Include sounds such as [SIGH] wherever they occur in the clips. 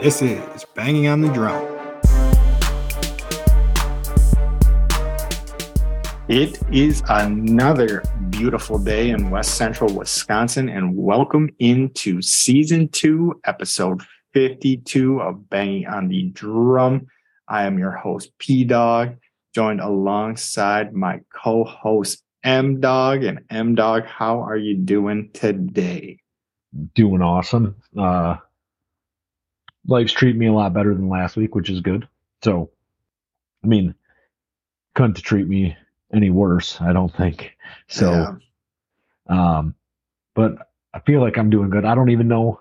This is Banging on the Drum. It is another beautiful day in West Central Wisconsin, and welcome into season two, episode 52 of Banging on the Drum. I am your host, P Dog, joined alongside my co host, M Dog. And M Dog, how are you doing today? Doing awesome. Uh, life's treating me a lot better than last week, which is good. So, I mean, couldn't treat me any worse, I don't think. So, yeah. um, but I feel like I'm doing good. I don't even know,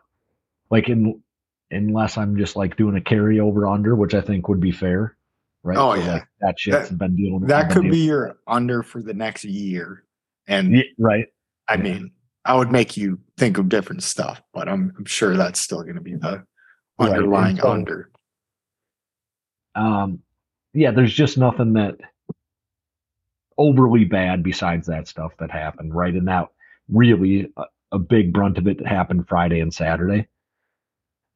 like in unless I'm just like doing a carryover under, which I think would be fair, right? Oh so yeah, like that shit's that, been dealing. That could be your under for the next year, and yeah, right. I yeah. mean, I would make you think of different stuff, but I'm, I'm sure that's still going to be the underlying right. so, under. Um, yeah, there's just nothing that overly bad besides that stuff that happened, right? And that really a, a big brunt of it happened Friday and Saturday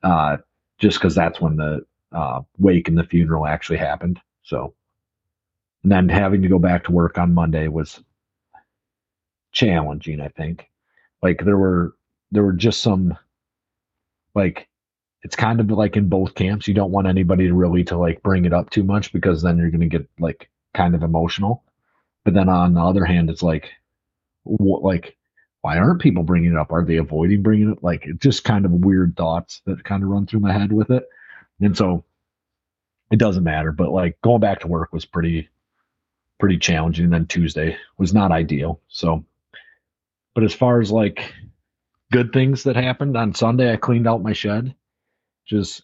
uh, just because that's when the uh, wake and the funeral actually happened. So, and then having to go back to work on Monday was challenging. I think, like there were there were just some like it's kind of like in both camps. You don't want anybody to really to like bring it up too much because then you're going to get like kind of emotional. But then on the other hand, it's like, what like why aren't people bringing it up? Are they avoiding bringing it? Like, just kind of weird thoughts that kind of run through my head with it. And so it doesn't matter. But like going back to work was pretty, pretty challenging. And then Tuesday was not ideal. So, but as far as like good things that happened on Sunday, I cleaned out my shed. Just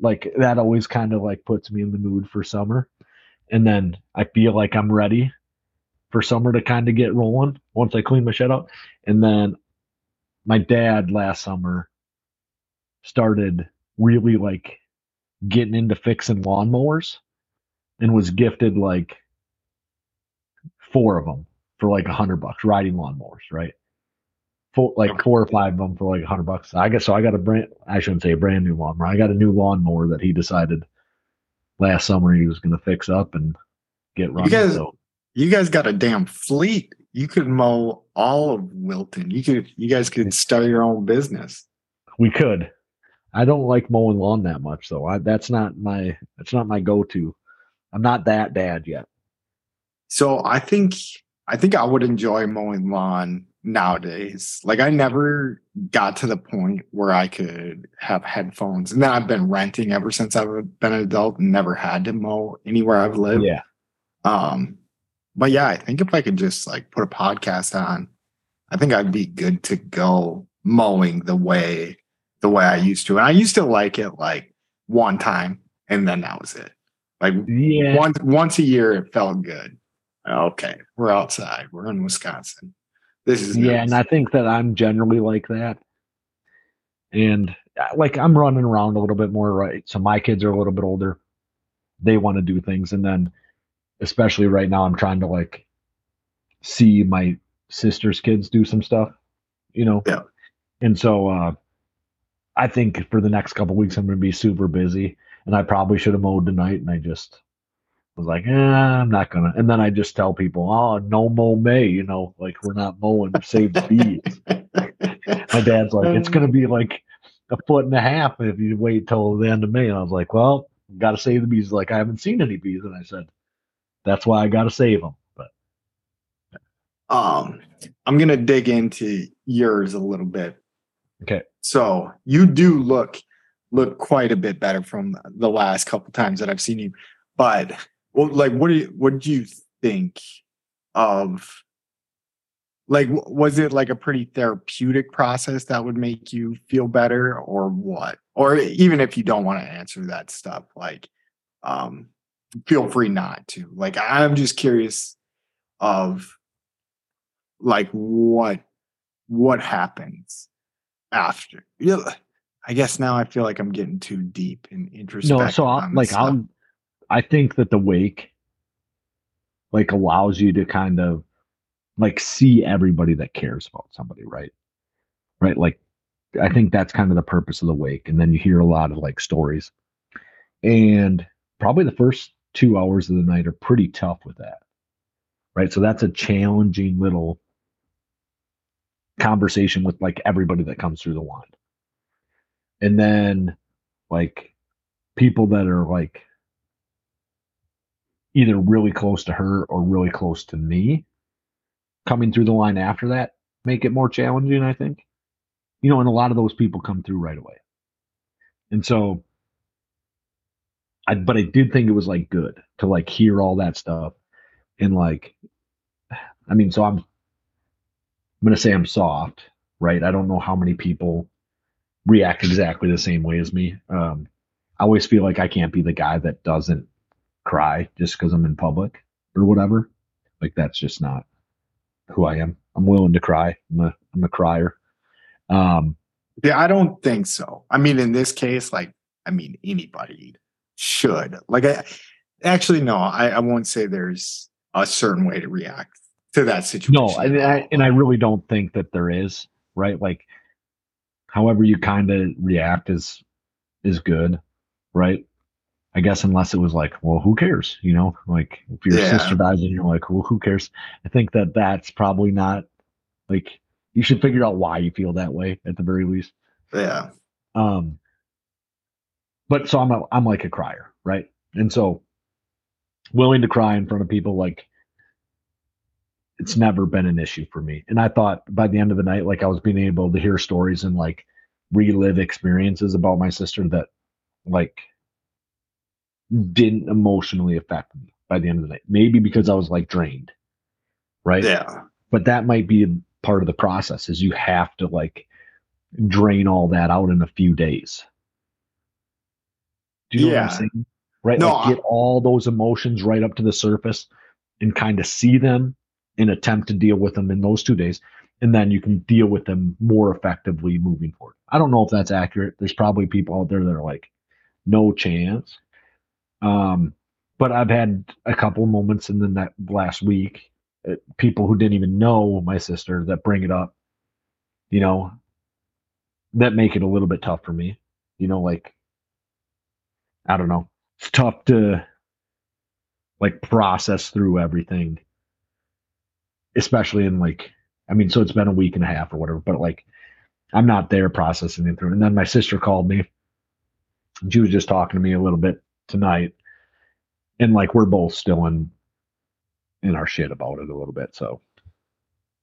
like that always kind of like puts me in the mood for summer. And then I feel like I'm ready for summer to kind of get rolling once I clean my shed out. And then my dad last summer started really like getting into fixing lawnmowers and was gifted like four of them for like a hundred bucks riding lawnmowers, right? Four, like four or five of them for like a hundred bucks. I guess so. I got a brand. I shouldn't say a brand new lawnmower. I got a new lawnmower that he decided last summer he was going to fix up and get running. You guys, so you guys got a damn fleet. You could mow all of Wilton. You could you guys could start your own business. We could. I don't like mowing lawn that much though. I, that's not my that's not my go-to. I'm not that dad yet. So I think I think I would enjoy mowing lawn nowadays. Like I never got to the point where I could have headphones. And then I've been renting ever since I've been an adult and never had to mow anywhere I've lived. Yeah. Um but yeah, I think if I could just like put a podcast on, I think I'd be good to go mowing the way the way I used to. And I used to like it like one time and then that was it. Like yeah. once once a year it felt good. Okay, we're outside. We're in Wisconsin. This is Yeah, nice. and I think that I'm generally like that. And uh, like I'm running around a little bit more, right? So my kids are a little bit older. They want to do things and then especially right now, I'm trying to like see my sister's kids do some stuff, you know? Yeah. And so, uh, I think for the next couple weeks, I'm going to be super busy and I probably should have mowed tonight. And I just was like, eh, I'm not going to. And then I just tell people, oh, no mow May, you know, like we're not mowing, save the bees. [LAUGHS] my dad's like, it's going to be like a foot and a half if you wait till the end of May. And I was like, well, got to save the bees. Like, I haven't seen any bees. And I said, that's why I got to save them. But um, I'm gonna dig into yours a little bit. Okay. So you do look look quite a bit better from the last couple times that I've seen you. But well, like, what do you what do you think of? Like, was it like a pretty therapeutic process that would make you feel better, or what? Or even if you don't want to answer that stuff, like, um, feel free not to. Like I'm just curious of like what what happens after. Yeah, I guess now I feel like I'm getting too deep and introspective. No, so I'll, like I'll I think that the wake like allows you to kind of like see everybody that cares about somebody, right? Right? Like I think that's kind of the purpose of the wake. And then you hear a lot of like stories. And probably the first two hours of the night are pretty tough with that. Right. So that's a challenging little conversation with like everybody that comes through the wand. And then like people that are like either really close to her or really close to me coming through the line after that make it more challenging, I think. You know, and a lot of those people come through right away. And so I but I did think it was like good to like hear all that stuff and like I mean, so I'm I'm gonna say I'm soft, right? I don't know how many people react exactly the same way as me. Um, I always feel like I can't be the guy that doesn't cry just because I'm in public or whatever. Like that's just not who I am. I'm willing to cry. I'm a I'm a crier. Um, yeah, I don't think so. I mean, in this case, like, I mean, anybody should. Like, I actually no, I, I won't say there's a certain way to react to that situation. No, I, I, and I really don't think that there is. Right, like, however you kind of react is is good, right? I guess unless it was like, well, who cares? You know, like if your Yeah. sister dies and you're like, well, who cares? I think that that's probably not like you should figure out why you feel that way at the very least. Yeah. Um, but so I'm a, I'm like a crier, right? And so willing to cry in front of people, like it's never been an issue for me. And I thought by the end of the night, like I was being able to hear stories and like relive experiences about my sister that like didn't emotionally affect me by the end of the night. Maybe because I was like drained, right? Yeah. but that might be part of the process is you have to like drain all that out in a few days do you know what Yeah. i'm saying right No, like get all those emotions right up to the surface and kind of see them and attempt to deal with them in those two days and then you can deal with them more effectively moving forward i don't know if that's accurate there's probably people out there that are like no chance um but i've had a couple moments in the last week uh, people who didn't even know my sister that bring it up, you know, that make it a little bit tough for me. You know, like, I don't know. It's tough to like process through everything, especially in like, I mean, so it's been a week and a half or whatever, but like, I'm not there processing it through. And then my sister called me. She was just talking to me a little bit tonight. And like, we're both still in in our shit about it a little bit. So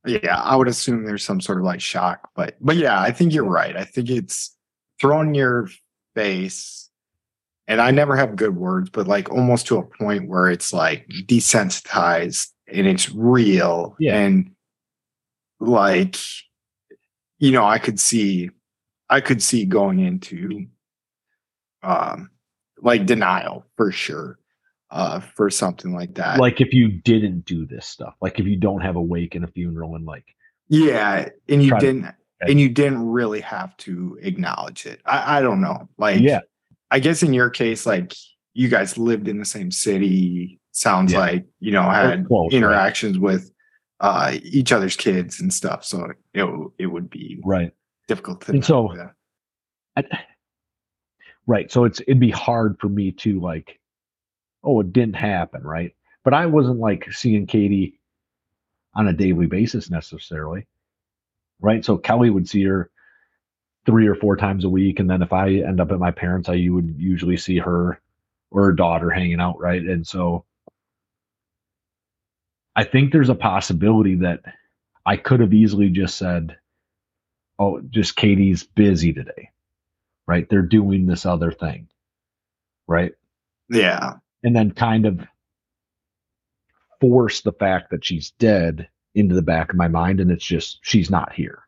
Yeah, I would assume there's some sort of like shock, but but yeah, I think you're right. I think it's thrown your face, and I never have good words, but like almost to a point where it's like desensitized and it's real, Yeah. and like you know, I could see, I could see going into um like denial for sure, uh, for something like that. like if you didn't do this stuff, like if you don't have a wake and a funeral and like Yeah, and you didn't and you didn't really have to acknowledge it. I, I don't know. Like yeah, I guess in your case, like you guys lived in the same city, sounds Yeah. like, you know, had close, right. interactions with uh each other's kids and stuff. So it it would be right. difficult to And so- yeah. I, right. So it's it'd be hard for me to like, oh, it didn't happen, right? But I wasn't like seeing Katie on a daily basis necessarily, right? So Kelly would see her three or four times a week, and then if I end up at my parents', I would usually see her or her daughter hanging out, right? And so I think there's a possibility that I could have easily just said, "Oh, just Katie's busy today." Right? They're doing this other thing, right? Yeah. And then kind of force the fact that she's dead into the back of my mind, and it's just she's not here,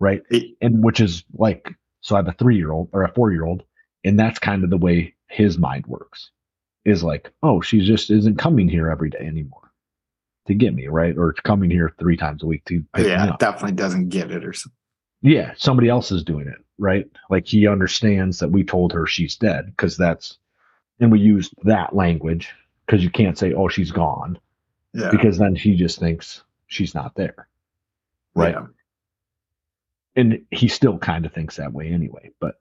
right? It- And which is like, so I have a three year old or a four year old, and that's kind of the way his mind works is like, oh, she just isn't coming here every day anymore to get me, right? Or coming here three times a week to pick me yeah, definitely doesn't get it or something. Yeah, somebody else is doing it, right? Like he understands that we told her she's dead because that's, and we used that language because you can't say, oh, she's gone Yeah. because then he just thinks she's not there. Right. Yeah. and he still kind of thinks that way anyway. But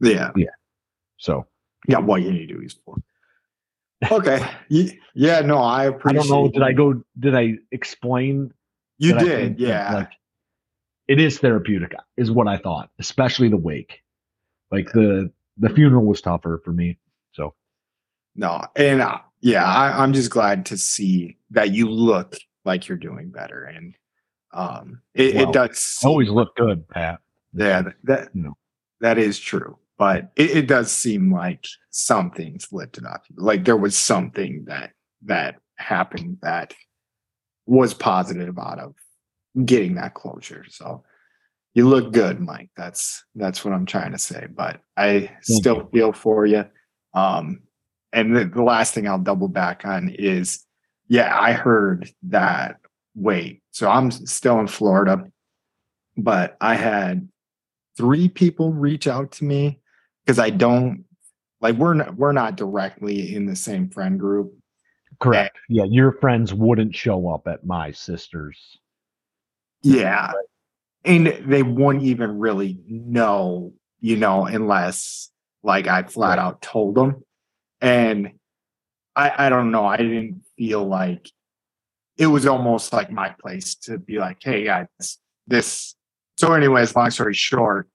Yeah. Yeah. So Yeah. What you need to do is for. Okay. Yeah. No, I I don't know. Did I go? Did I explain? You did. Yeah. like, it is therapeutic, is what I thought, especially the wake. Like the the funeral was tougher for me. So No, and uh, yeah, I, I'm just glad to see that you look like you're doing better, and um, it, Well, it does. Always look good, Pat. yeah, that that, you know. that is true, but it, it does seem like something's lifted up. Like there was something that that happened that was positive out of getting that closure. So you look good, Mike. That's that's what I'm trying to say. But I still feel for you. Um, and the, the last thing I'll double back on is, yeah, I heard that. Wait, so I'm still in Florida, but I had three people reach out to me because I don't like we're not, we're not directly in the same friend group. Correct. Yeah, your friends wouldn't show up at my sister's. Yeah. And they wouldn't even really know, you know, unless like I flat Right. out told them. And I I don't know. I didn't feel like it was almost like my place to be like, hey guys, this so anyways, long story short,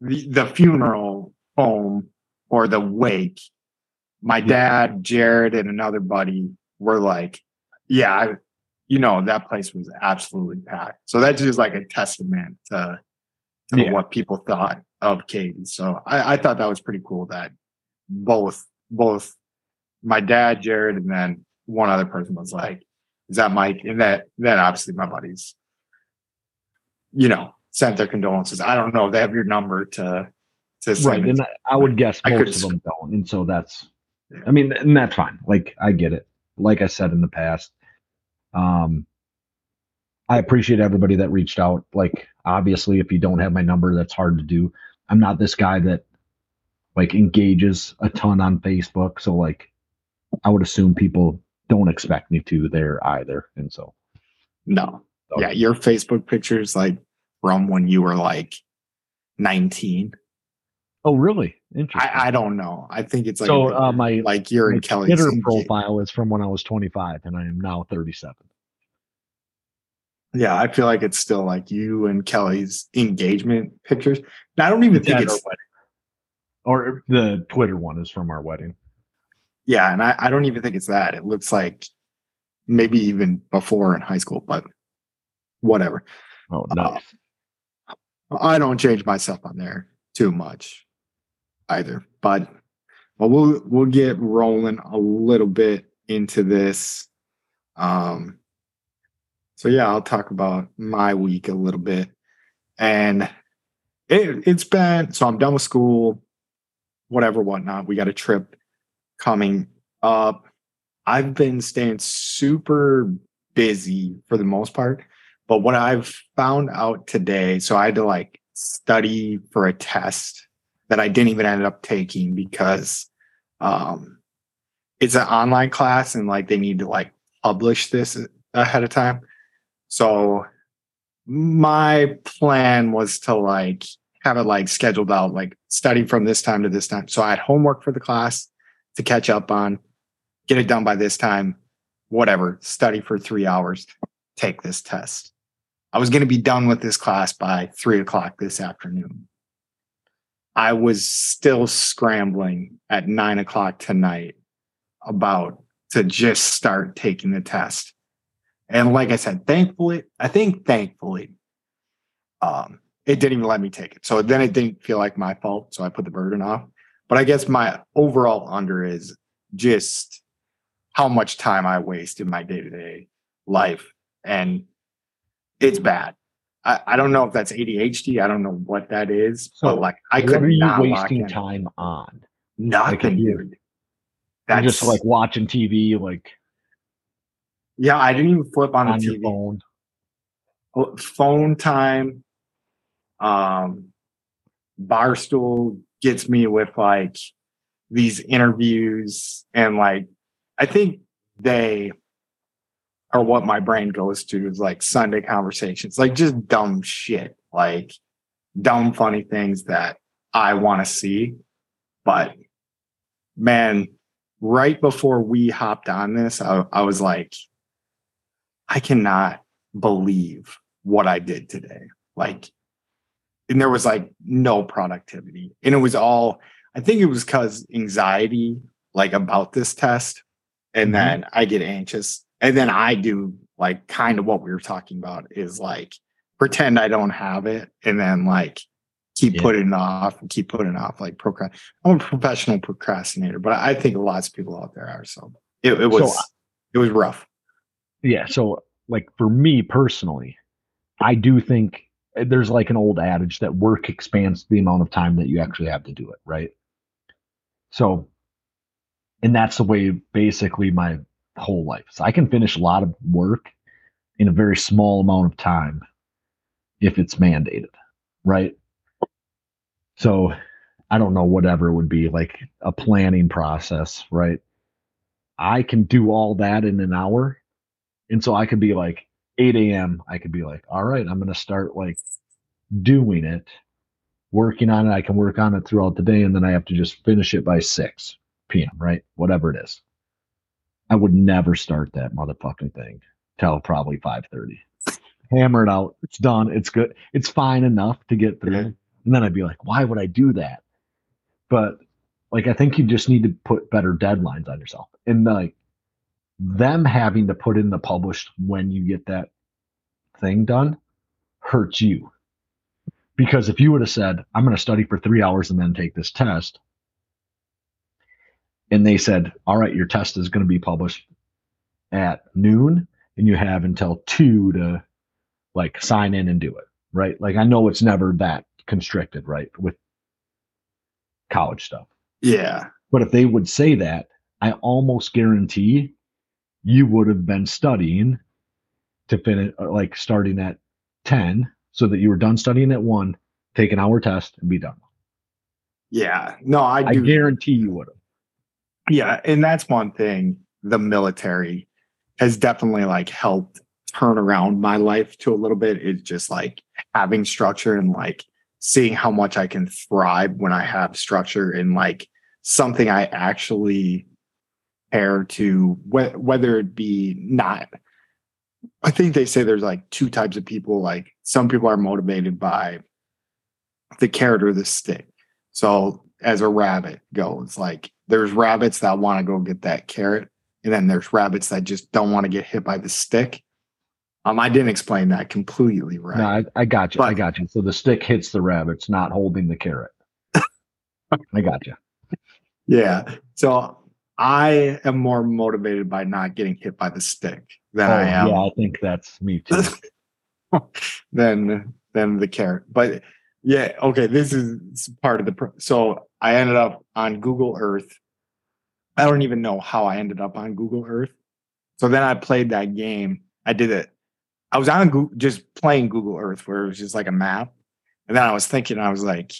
the, the funeral home or the wake, my dad, Jared, and another buddy were like, yeah, I, you know, that place was absolutely packed. So that's just like a testament to, to Yeah. what people thought of Katie. So I, I thought that was pretty cool that both, both my dad, Jared, and then one other person was like, is that Mike? And that, then obviously my buddies, you know, sent their condolences. I don't know if they have your number to, to send Right. And I- I would guess I could most of them don't. And so that's, Yeah. I mean, and that's fine. Like, I get it. Like I said in the past, um, I appreciate everybody that reached out. Like, obviously, if you don't have my number, that's hard to do. I'm not this guy that like engages a ton on Facebook. So, like, I would assume people don't expect me to there either. And so, No. so- Yeah, your Facebook pictures like from when you were like 19. Oh, really? Interesting. I, I don't know. I think it's like so, uh, my, like you're in Kelly's Twitter profile is from when I was 25 and I am now 37. Yeah, I feel like it's still like you and Kelly's engagement pictures. And I don't even It's think it's our wedding. Or the Twitter one is from our wedding. yeah, and I, I don't even think it's that. It looks like maybe even before in high school, but whatever. Oh, Uh. I don't change myself on there too much either. But well, we'll we'll get rolling a little bit into this. Um so yeah, I'll talk about my week a little bit. And it it's been so I'm done with school, whatever, whatnot. We got a trip coming up. I've been staying super busy for the most part. But what I've found out today, so I had to like study for a test that I didn't even end up taking because um it's an online class and like they need to like publish this ahead of time. So my plan was to like have it like scheduled out, like study from this time to this time. So I had homework for the class to catch up on, get it done by this time, whatever, study for three hours, take this test. I was going to be done with this class by three o'clock this afternoon. I was still scrambling at nine o'clock tonight about to just start taking the test. And like I said, thankfully, I think thankfully, um, it didn't even let me take it. So then it didn't feel like my fault. So I put the burden off. But I guess my overall under is just how much time I waste in my day to day life. And it's bad. I, I don't know if that's ADHD. I don't know what that is, So, but like I what could are you wasting time on? Nothing, you- dude. That's just like watching TV, like yeah. I didn't even flip on, on the TV. phone. Oh, phone time. Um, Barstool gets me with like these interviews and like I think they are what my brain goes to is like Sundae conversations, like just dumb shit. like dumb, funny things that I want to see. But man, right before we hopped on this, I, I was like, I cannot believe what I did today. Like, and there was like no productivity. And it was all, I think it was because anxiety, like about this test. And Mhm. then I get anxious. And then I do like kind of what we were talking about is like pretend I don't have it and then like keep Yeah. putting it off and keep putting it off. Like procrast. I'm a professional procrastinator, but I think lots of people out there are. So it, it was, So- it was rough. Yeah. So, like for me personally, I do think eh, there's like an old adage that work expands the amount of time that you actually have to do it, right? So, and that's the way basically my whole life. So I can finish a lot of work in a very small amount of time if it's mandated, right? So, I don't know whatever would be like a planning process, right? I can do all that in an hour and so I could be like 8 a.m. I could be like, all right, I'm going to start like doing it, working on it. I can work on it throughout the day. And then I have to just finish it by 6 p.m., right? Whatever it is. I would never start that motherfucking thing till probably 5:30. Hammer it out. It's done. It's good. It's fine enough to get through. And then I'd be like, why would I do that? But like, I think you just need to put better deadlines on yourself. And like, them having to put in the published when you get that thing done hurts you. Because if you would have said, I'm going to study for three hours and then take this test, and they said, All right, your test is going to be published at noon, and you have until two to like sign in and do it, right? Like, I know it's never that constricted, right? With college stuff. Yeah. But if they would say that, I almost guarantee you would have been studying to finish, uh, like starting at 10, so that you were done studying at 1, take an hour test, and be done. Yeah. No, I I guarantee you would have. Yeah, and that's one thing the military has definitely like helped turn around my life to a little bit. It's just like having structure and like seeing how much I can thrive when I have structure and like something I actually care to wh- whether it be not I think they say there's like two types of people like some people are motivated by the carrot or the stick. So as a rabbit goes, like there's rabbits that want to go get that carrot, and then there's rabbits that just don't want to get hit by the stick. Um, I didn't explain that completely right. No, I, I got you. I got you. So the stick hits the rabbits, not holding the carrot. [LAUGHS] I got you. Yeah. So I am more motivated by not getting hit by the stick than I am Oh, yeah, I think that's me too. [LAUGHS] than than the carrot. But yeah, okay, this is part of the pro- so I ended up on Google Earth. I don't even know how I ended up on Google Earth. So then I played that game. I did it. I was on Google, just playing Google Earth where it was just like a map. And then I was thinking, I was like,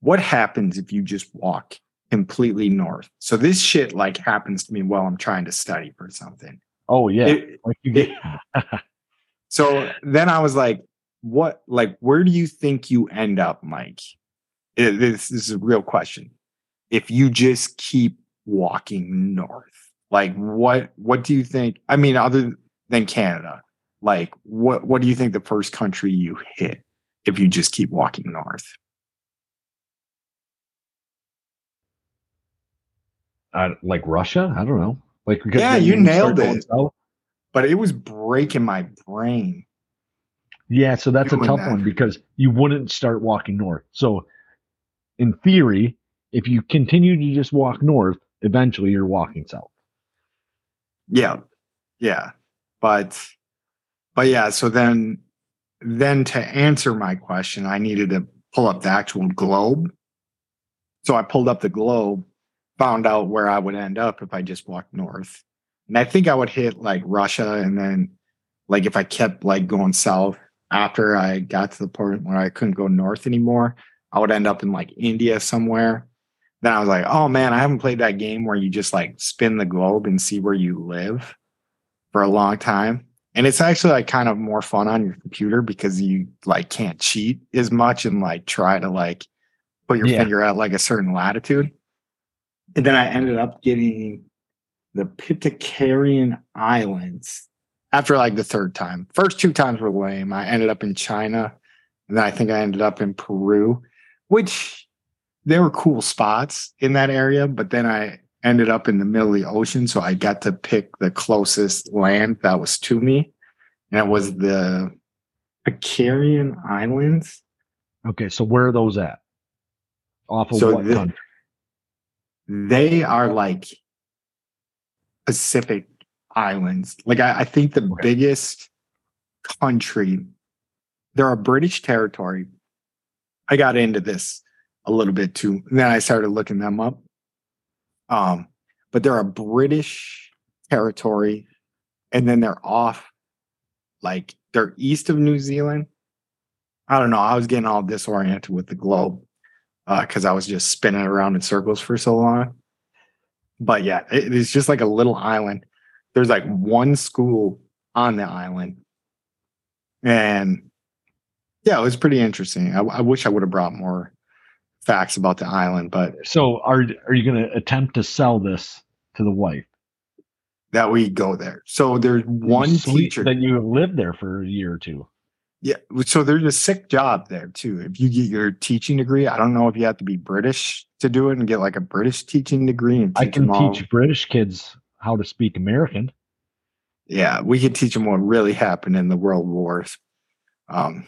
what happens if you just walk completely north? So this shit like happens to me while I'm trying to study for something. Oh yeah. It- get [LAUGHS] so then I was like, what, like, where do you think you end up, Mike? It- this, this is a real question. If you just keep walking north, like, what, what do you think? I mean, other than Canada, like, what, what do you think the first country you hit if you just keep walking north? uh, like Russia. I don't know. Like because Yeah, you nailed it. south. But it was breaking my brain. Yeah, so that's a tough that. one because you wouldn't start walking north. So, in theory, if you continue to just walk north, eventually you're walking south. Yeah. Yeah. But but yeah, so then then to answer my question, I needed to pull up the actual globe. So I pulled up the globe, found out where I would end up if I just walked north. And I think I would hit like Russia and then like if I kept like going south after I got to the point where I couldn't go north anymore, I would end up in like India somewhere. Then I was like, oh man, I haven't played that game where you just like spin the globe and see where you live for a long time. and it's actually like kind of more fun on your computer because you like can't cheat as much and like try to like put your Yeah. finger at like a certain latitude. And then I ended up getting the Pitcairn Islands after like the third time. First two times were lame. I ended up in China, and then I think I ended up in Peru, which there were cool spots in that area, but then I ended up in the middle of the ocean, so I got to pick the closest land that was to me, and it was the Pitcairn Islands. Okay, so where are those at? Off of So what the- country? They are like Pacific islands. Like I, I think the Okay. biggest country, they're a British territory. I got into this a little bit too. And then I started looking them up. Um, but they're a British territory, and then they're off like they're east of New Zealand. I don't know. I was getting all disoriented with the globe because I was just spinning around in circles for so long. But yeah, it- it's just like a little island. There's like one school on the island. And yeah, it was pretty interesting. I, I wish I would have brought more facts about the island, but So are are you going to attempt to sell this to the wife? that we go there. So there's one teacher. that you lived there for a year or two. Yeah. So there's a sick job there too. If you get your teaching degree, I don't know if you have to be British to do it and get like a British teaching degree. And I can teach British kids how to speak American. Yeah, we could teach them what really happened in the world wars. Um,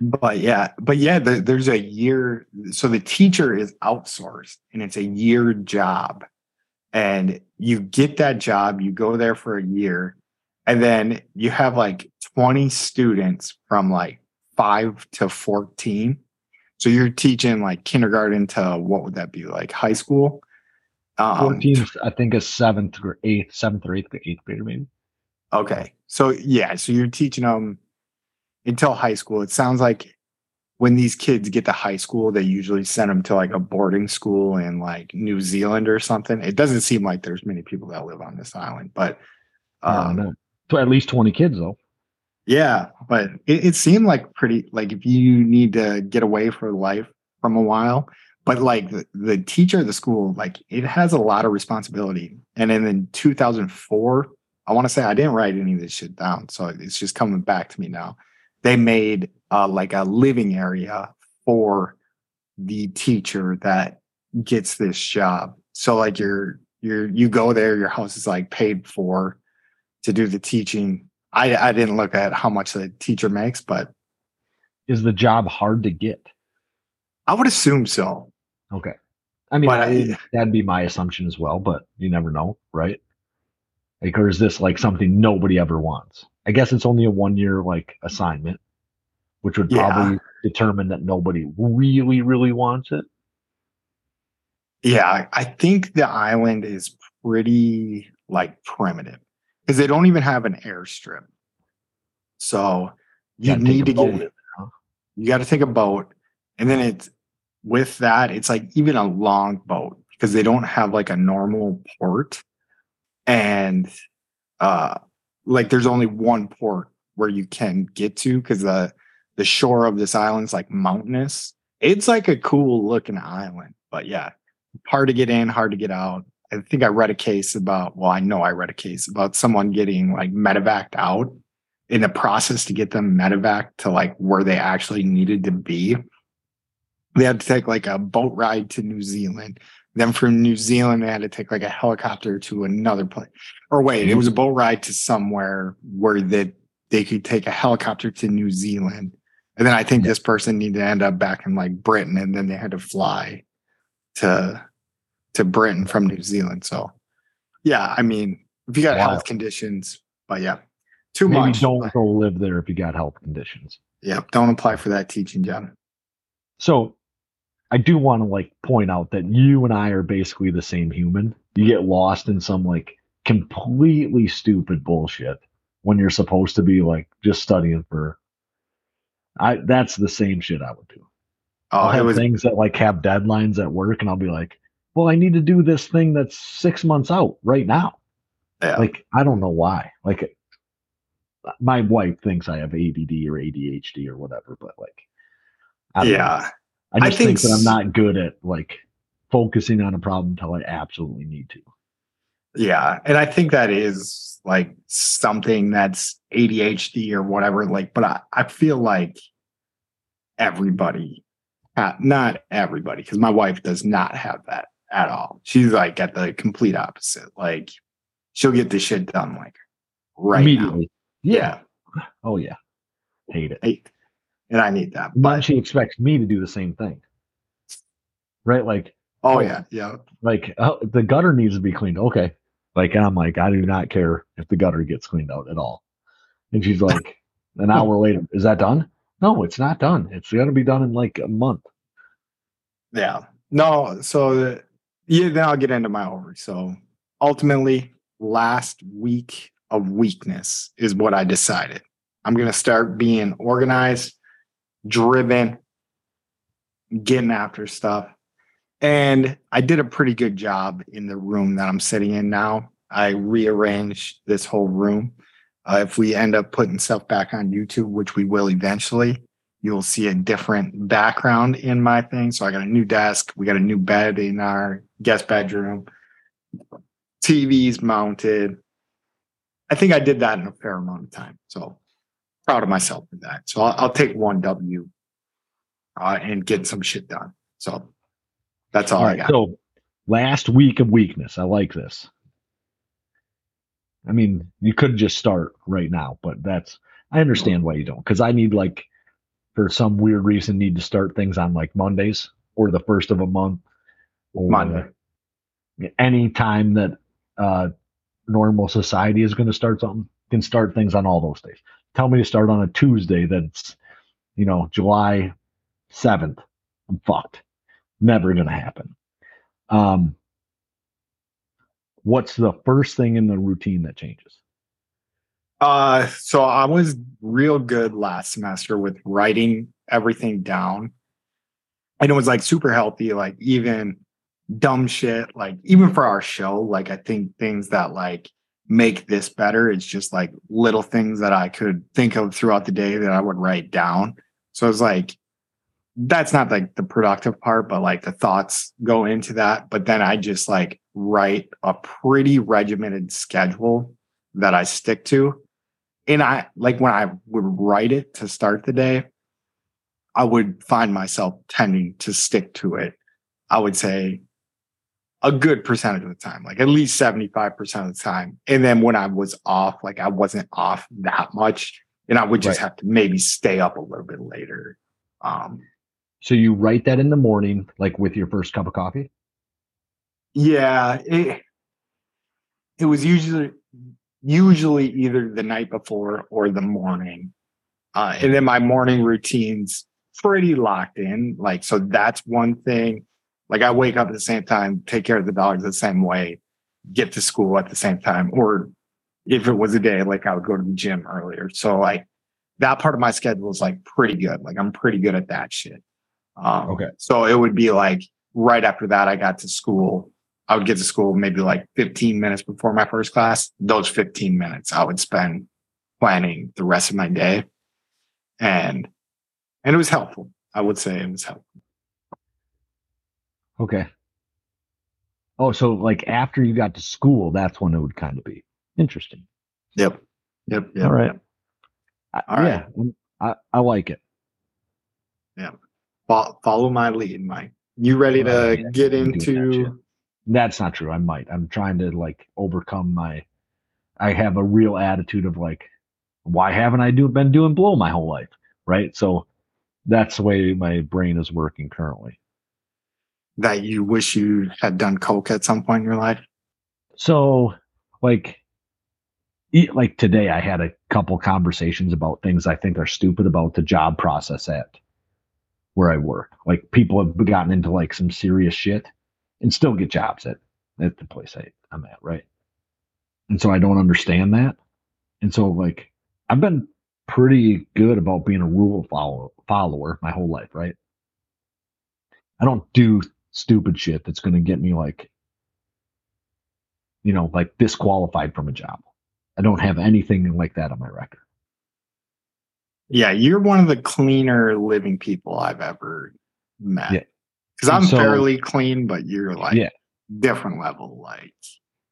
but yeah, but yeah, the, there's a year. So the teacher is outsourced, and it's a year job, and you get that job. You go there for a year, and then you have like 20 students from like five to 14. So you're teaching like kindergarten to what would that be like high school? Um, 14, I think, is seventh or eighth, seventh or eighth, eighth grader, maybe. Okay. So yeah, so you're teaching them until high school. It sounds like when these kids get to high school, they usually send them to like a boarding school in like New Zealand or something. It doesn't seem like there's many people that live on this island, but Um, um, no. So at least 20 kids, though. yeah, but it, it seemed like pretty like if you need to get away for life from a while, but like the, the teacher of the school, like it has a lot of responsibility. And then in 2004, I want to say I didn't write any of this shit down, so it's just coming back to me now. They made uh, like a living area for the teacher that gets this job. So like you're you're you go there, your house is like paid for to do the teaching. I I didn't look at how much the teacher makes, but Is the job hard to get? I would assume so. Okay. I mean, I- that'd be my assumption as well, but you never know, right? Like, or is this like something nobody ever wants? I guess it's only a one year like assignment, which would Yeah. probably determine that nobody really, really wants it. Yeah, I- think the island is pretty like primitive because they don't even have an airstrip. So you Gotta need to boat get you got to take a boat, and then it's with that it's like even a long boat because they don't have like a normal port, and uh like there's only one port where you can get to because the the shore of this island's like mountainous. It's like a cool looking island, but yeah, hard to get in, hard to get out. I think I read a case about, well, I know I read a case about someone getting like medevaced out in the process to get them medevac to like where they actually needed to be. They had to take like a boat ride to New Zealand. Then from New Zealand, they had to take like a helicopter to another place. Or wait, it was a mm-hmm. boat ride to somewhere where that they could take a helicopter to New Zealand. And then I think this person needed to end up back in like Britain, and then they had to fly to to Britain from New Zealand. So yeah, I mean, if you got Wow. health conditions, but yeah, too Maybe much. don't go live there if you got health conditions. Yeah, don't apply for that teaching job. So I do want to like point out that you and I are basically the same human. You get lost in some like completely stupid bullshit when you're supposed to be like just studying for I that's the same shit I would do. Oh, I'll have was things that like have deadlines at work and I'll be like, well, I need to do this thing that's six months out right now. yeah. Like, I don't know why. Like my wife thinks I have ADD or ADHD or whatever, but like, I don't know. I I just think, think that I'm not good at like focusing on a problem until I absolutely need to. Yeah. And I think that is like something that's ADHD or whatever. Like, but I, I feel like everybody, uh, not everybody, because my wife does not have that at all. She's like at the complete opposite. Like, she'll get this shit done like right now. Immediately. Yeah. Oh yeah. Hate it. Hey, And I need that. But she expects me to do the same thing. Right? Like, oh, oh. yeah. Yeah. like oh, the gutter needs to be cleaned. Okay. Like I'm like, I do not care if the gutter gets cleaned out at all. And she's like, an [LAUGHS] hour later, is that done? No, it's not done. It's gonna be done in like a month. Yeah. No, so the, yeah, then I'll get into my over. So ultimately, last week of weakness is what I decided. I'm gonna start being organized, driven, getting after stuff. And I did a pretty good job in the room that I'm sitting in now. I rearranged this whole room. Uh, if we end up putting stuff back on YouTube, which we will eventually, you'll see a different background in my thing. So I got a new desk. We got a new bed in our guest bedroom. TV's mounted. I think I did that in a fair amount of time. So proud of myself for that. So I'll, I'll take one W uh, and get some shit done. So that's all, All I got. So last week of weakness. I like this. I mean, you could just start right now, but that's I understand why you don't. Because I need like for some weird reason need to start things on like Mondays or the first of a month or Monday. any time that uh normal society is going to start something can start things on all those days. Tell me to start on a Tuesday that's you know July 7th. I'm fucked. Never going to happen. Um what's the first thing in the routine that changes? Uh, so I was real good last semester with writing everything down. And it was like super healthy, like even dumb shit, like even for our show, like I think things that like make this better, it's just like little things that I could think of throughout the day that I would write down. So it's like that's not like the productive part, but like the thoughts go into that. But then I just like write a pretty regimented schedule that I stick to and I like when I would write it to start the day, I would find myself tending to stick to it. I would say a good percentage of the time, like at least 75% of the time. And then when I was off, like I wasn't off that much. And I would just Right. have to maybe stay up a little bit later. Um, So you write that in the morning, like with your first cup of coffee? yeah, it, it was usually usually either the night before or the morning. Uh, and then my morning routines pretty locked in. Like, so that's one thing. Like I wake up at the same time, take care of the dogs the same way, get to school at the same time. Or if it was a day, like I would go to the gym earlier. So like that part of my schedule is like pretty good. Like I'm pretty good at that shit. Um, Okay. So it would be like right after that, I got to school. I would get to school maybe like 15 minutes before my first class. Those 15 minutes I would spend planning the rest of my day. And and it was helpful. I would say it was helpful. Okay. Oh, so like after you got to school, that's when it would kind of be interesting. Yep. Yep. yep All right. yep. I, All yeah, um, I, I like it. Fo- Follow my lead, Mike. You ready to yeah, get I'm doing that shit. into That's not true. I might. I'm trying to like overcome my. I have a real attitude of like, why haven't I do been doing blow my whole life, right? So that's the way my brain is working currently. That you wish you had done coke at some point in your life? So, like, like today, I had a couple conversations about things I think are stupid about the job process at where I work. Like, people have gotten into like some serious shit and still get jobs at at the place I, I'm at, right? And so I don't understand that. And so, like, I've been pretty good about being a rule follow- follower my whole life, right? I don't do stupid shit that's going to get me like you know, like disqualified from a job. I don't have anything like that on my record. Yeah, you're one of the cleaner living people I've ever met. Yeah. Because I'm so- fairly clean, but you're like Yeah. different level. Like,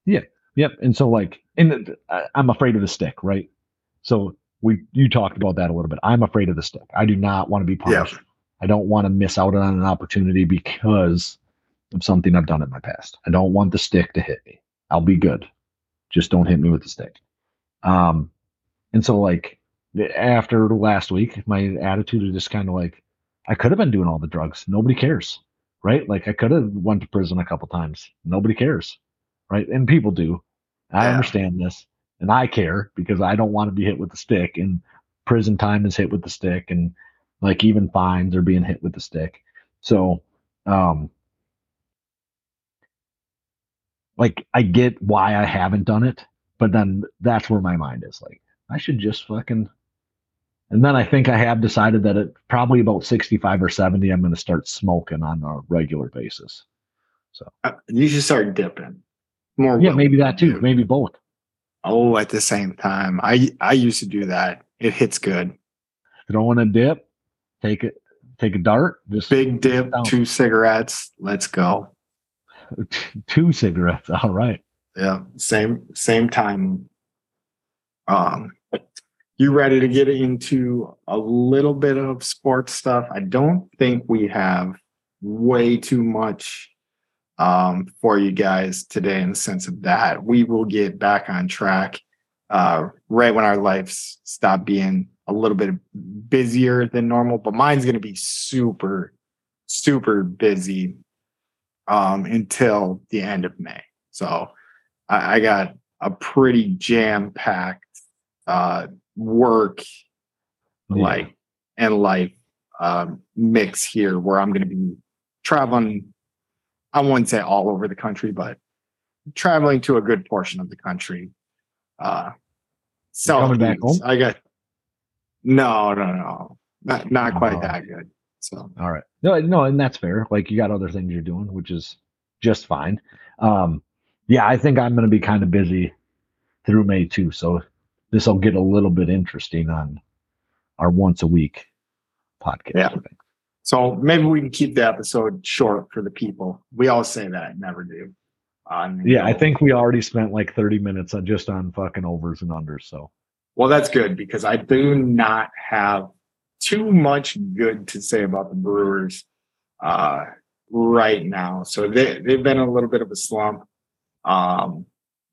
yeah, Yep. And so like, and I'm afraid of the stick, right? So we, you talked about that a little bit. I'm afraid of the stick. I do not want to be Yeah. I don't want to miss out on an opportunity because of something I've done in my past. I don't want the stick to hit me. I'll be good. Just don't hit me with the stick. Um, and so like after last week, my attitude is just kind of like, I could have been doing all the drugs. Nobody cares, right? Like I could have went to prison a couple times. Nobody cares, right? And people do. I Yeah. understand this, and I care because I don't want to be hit with the stick. And prison time is hit with the stick, and like even fines are being hit with the stick. So, um, like I get why I haven't done it, but then that's where my mind is like, I should just fucking. And then I think I have decided that at probably about 65 or 70, I'm going to start smoking on a regular basis. uh, you should start dipping more. Yeah, maybe that too. Maybe both. Oh, at the same time, I I used to do that. It hits good. Throw in a dip, take it, take a dart, just Big dip, two cigarettes. Let's go. [LAUGHS] two cigarettes. All right. Yeah, same same time. Um, you ready to get into a little bit of sports stuff? I don't think we have way too much um, for you guys today in the sense of that. We will get back on track uh, right when our lives stop being a little bit busier than normal. But mine's going to be super, super busy um, until the end of May. So I, I got a pretty jam packed uh, work Yeah. like and life um, mix here where I'm going to be traveling. I wouldn't say all over the country, but traveling to a good portion of the country. Uh, so coming back home? I got no, no, no, not not quite Oh. that good. So All right. No, no, and that's fair. Like you got other things you're doing, which is just fine. Um, yeah, I think I'm going to be kind of busy through May too. So this will get a little bit interesting on our once a week podcast. Yeah. So maybe we can keep the episode short for the people. We always say that, never do. Um, Yeah, I think we already spent like 30 minutes on just on fucking overs and unders. So Well, that's good because I do not have too much good to say about the Brewers uh, right now. So they they've been a little bit of a slump. Um,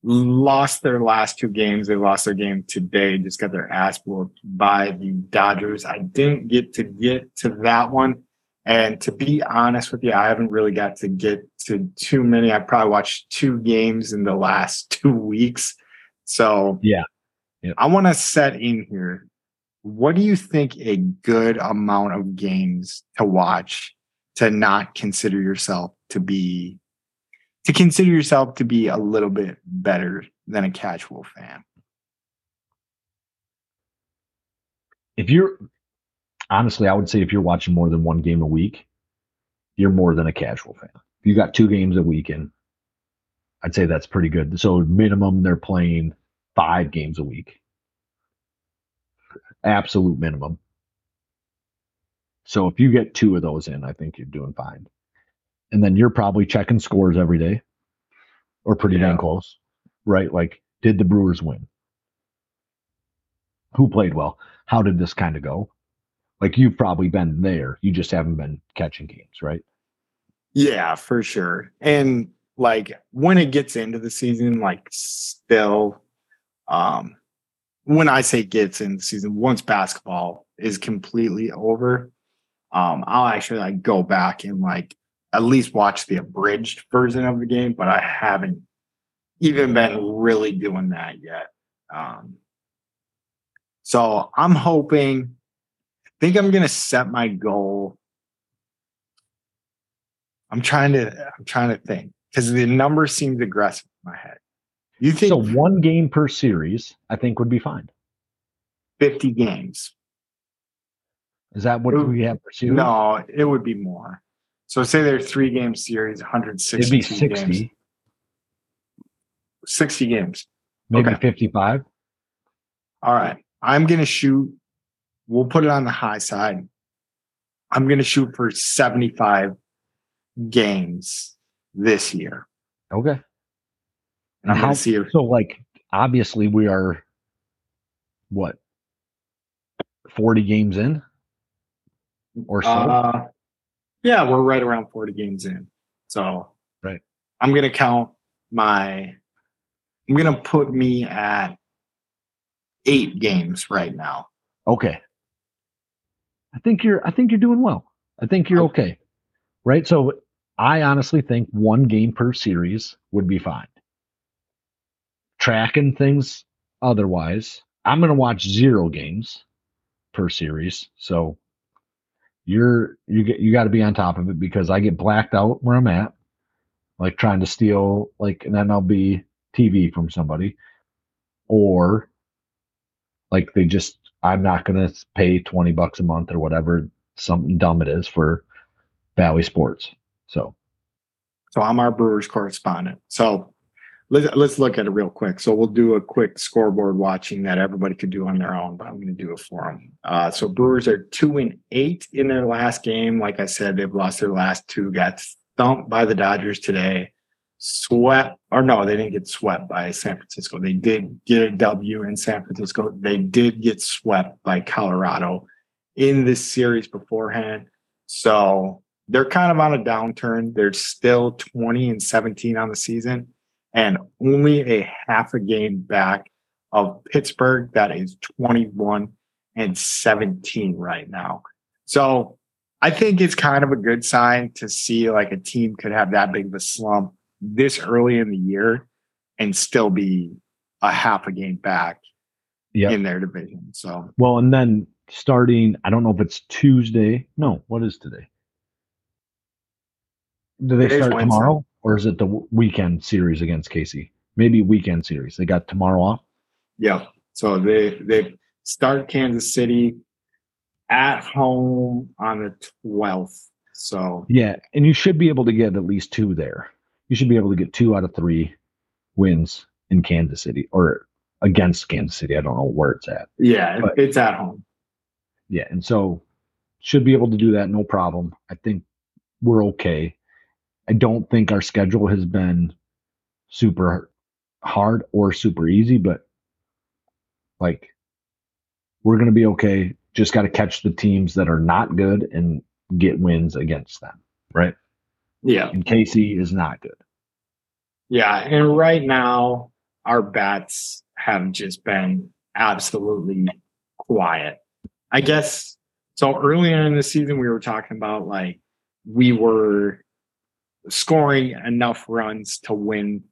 lost their last two games. They lost their game today. Just got their ass whooped by the Dodgers. I didn't get to get to that one. And to be honest with you, I haven't really got to get to too many. I probably watched two games in the last [LAUGHS] two weeks. So Yeah. Yep. I want to set in here. What do you think a good amount of games to watch to not consider yourself to be to consider yourself to be a little bit better than a casual fan? if you're honestly, I would say if you're watching more than one game a week, you're more than a casual fan. If you got two games a week in, I'd say that's pretty good. So minimum they're playing five games a week. Absolute minimum. So if you get two of those in, I think you're doing fine. And then you're probably checking scores every day or pretty Yeah. dang close, right? Like, did the Brewers win? Who played well? How did this kind of go? Like, you've probably been there. You just haven't been catching games, right? Yeah, for sure. And like when it gets into the season, like still, um, when I say gets in the season, once basketball is completely over, um, I'll actually like go back and like at least watch the abridged version of the game, but I haven't even been really doing that yet. Um, so I'm hoping, think I'm gonna set my goal I'm trying to I'm trying to think because the number seems aggressive in my head. You think So one game per series, I think, would be fine. 50 games? Is that what Ooh, we have per series? No, it would be more. So say they're three game series, 160 It'd be 60, games. 60 games. maybe Okay. 55. All right. I'm gonna shoot we'll put it on the high side. I'm going to shoot for 75 games this year. Okay. And I'm How- going to see if So like obviously we are what 40 games in or so. Uh, yeah, we're right around 40 games in. So Right. I'm gonna count my I'm gonna put me at eight games right now. okay. I think you're I think you're doing well. I think you're okay. Right? So I honestly think one game per series would be fine. Tracking things otherwise, I'm going to watch zero games per series. So you're you get you got to be on top of it because I get blacked out where I'm at, like trying to steal like an MLB TV from somebody, or like they just I'm not going to pay twenty bucks a month or whatever something dumb it is for Bally Sports. So So I'm our Brewers correspondent. So let's let's look at it real quick. So we'll do a quick scoreboard watching that everybody could do on their own, but I'm going to do it for them. Uh, so Brewers are two and eight in their last game. Like I said, they've lost their last two. Got thumped by the Dodgers today. Swept, or no, they didn't get swept by San Francisco. They did get a W in San Francisco. They did get swept by Colorado in this series beforehand. So they're kind of on a downturn. They're still 20 and 17 on the season and only a half a game back of Pittsburgh that is 21 and 17 right now. So I think it's kind of a good sign to see like a team could have that big of a slump this early in the year and still be a half a game back yeah. in their division. So Well, and then starting, I don't know if it's Tuesday. No, what is today? Do they Today's start Wednesday. tomorrow or is it the weekend series against Casey? Maybe weekend series. They got tomorrow off. Yeah. So they they start Kansas City at home on the twelfth. So Yeah, and you should be able to get at least two there. You should be able to get two out of three wins in Kansas City or against Kansas City. I don't know where it's at. yeah, But- it's at home. Yeah, and so should be able to do that no problem. I think we're okay. I don't think our schedule has been super hard or super easy, but like we're going to be okay. Just got to catch the teams that are not good and get wins against them, right? Yeah. And Casey is not good. Yeah. And right now our bats have just been absolutely quiet. I guess so earlier in the season we were talking about like we were scoring enough runs to win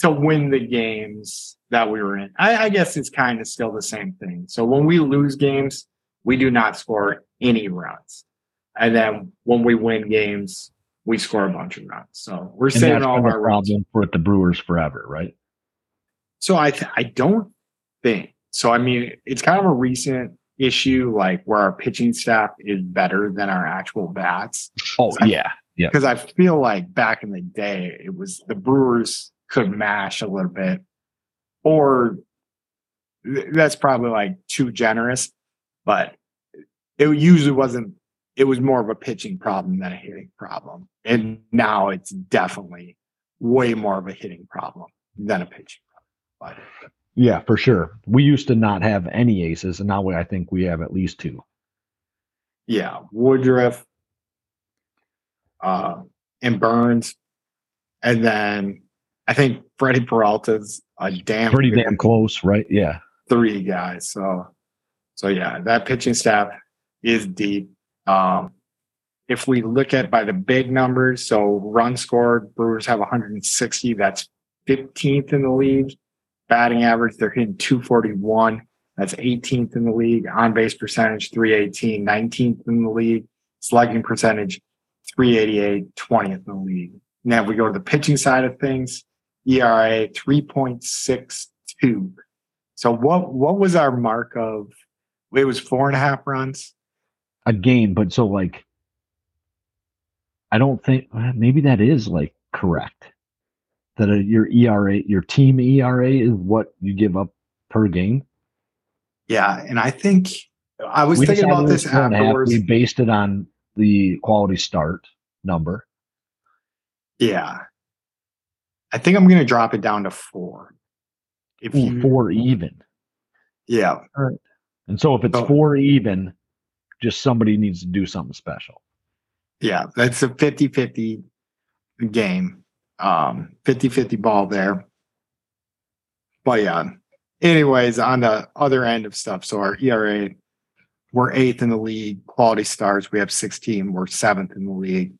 to win the games that we were in. I, I guess it's kind of still the same thing. So when we lose games, we do not score any runs. And then when we win games, we score a bunch of runs. So we're And saving all of our runs. problem for the Brewers forever, right? So I th- I don't think so. I mean, it's kind of a recent issue, like where our pitching staff is better than our actual bats. Oh yeah, yeah. Because I feel like back in the day, it was the Brewers could mash a little bit, or th- that's probably like too generous, but it usually wasn't. It was more of a pitching problem than a hitting problem, and now it's definitely way more of a hitting problem than a pitching problem. But Yeah, for sure. We used to not have any aces, and now we, I think we have at least two. yeah, Woodruff, uh, and Burnes, and then I think Freddie Peralta's a damn Pretty damn close, right? Yeah. three guys. So, so yeah, that pitching staff is deep. Um, if we look at by the big numbers, so run scored, Brewers have 160. That's 15th in the league. Batting average, they're hitting 241. That's 18th in the league. On base percentage, 318, 19th in the league. Slugging percentage, 388, 20th in the league. Now, if we go to the pitching side of things, ERA 3.62. So what what was our mark of? It was four and a half runs. A game, but so like, I don't think maybe that is like correct. That uh your ERA, your team ERA is what you give up per game. Yeah, and I think I was We thinking about this four and a half. afterwards. We based it on the quality start number. Yeah. I think I'm gonna drop it down to four. If Ooh, you four even. yeah, And so if it's So- four even, just somebody needs to do something special. yeah, that's a 50-50 game. Um 50-50 ball there. But yeah. Anyways, on the other end of stuff, so our ERA, we're eighth in the league. Quality stars, we have 16. We're seventh in the league.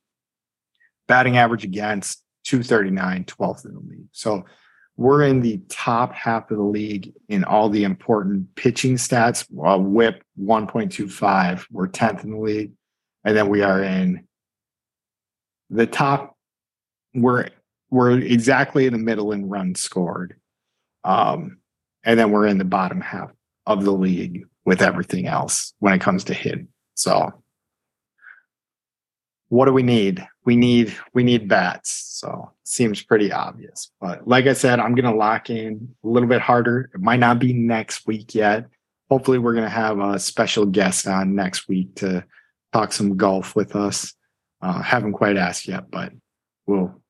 Batting average against 239, 12th in the league. So we're in the top half of the league in all the important pitching stats. Uh, whip 1.25, we're 10th in the league. And then we are in the top, we're we're exactly in the middle in runs scored. Um, and then we're in the bottom half of the league with everything else when it comes to hit. So what do we need? We need we need bats. So seems pretty obvious. But like I said, I'm gonna lock in a little bit harder. It might not be next week yet. Hopefully, we're gonna have a special guest on next week to talk some golf with us. Uh, haven't quite asked yet, but we'll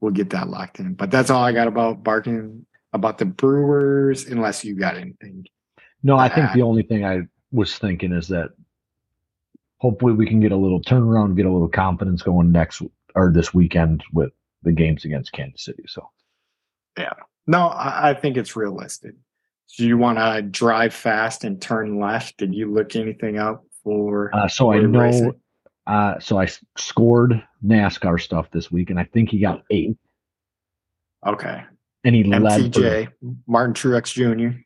we'll get that locked in. But that's all I got about barking about the Brewers, unless you got anything. No, I think Uh, the only thing I was thinking is that hopefully we can get a little turnaround, get a little confidence going next or this weekend with the games against Kansas City. So yeah, No, I, I think it's realistic. Do you want to drive fast and turn left? Did you look anything up for? Uh, so I know. racing? Uh, so I scored NASCAR stuff this week, and I think he got eight, Okay. and he led. For, MTJ, Martin Truex Jr.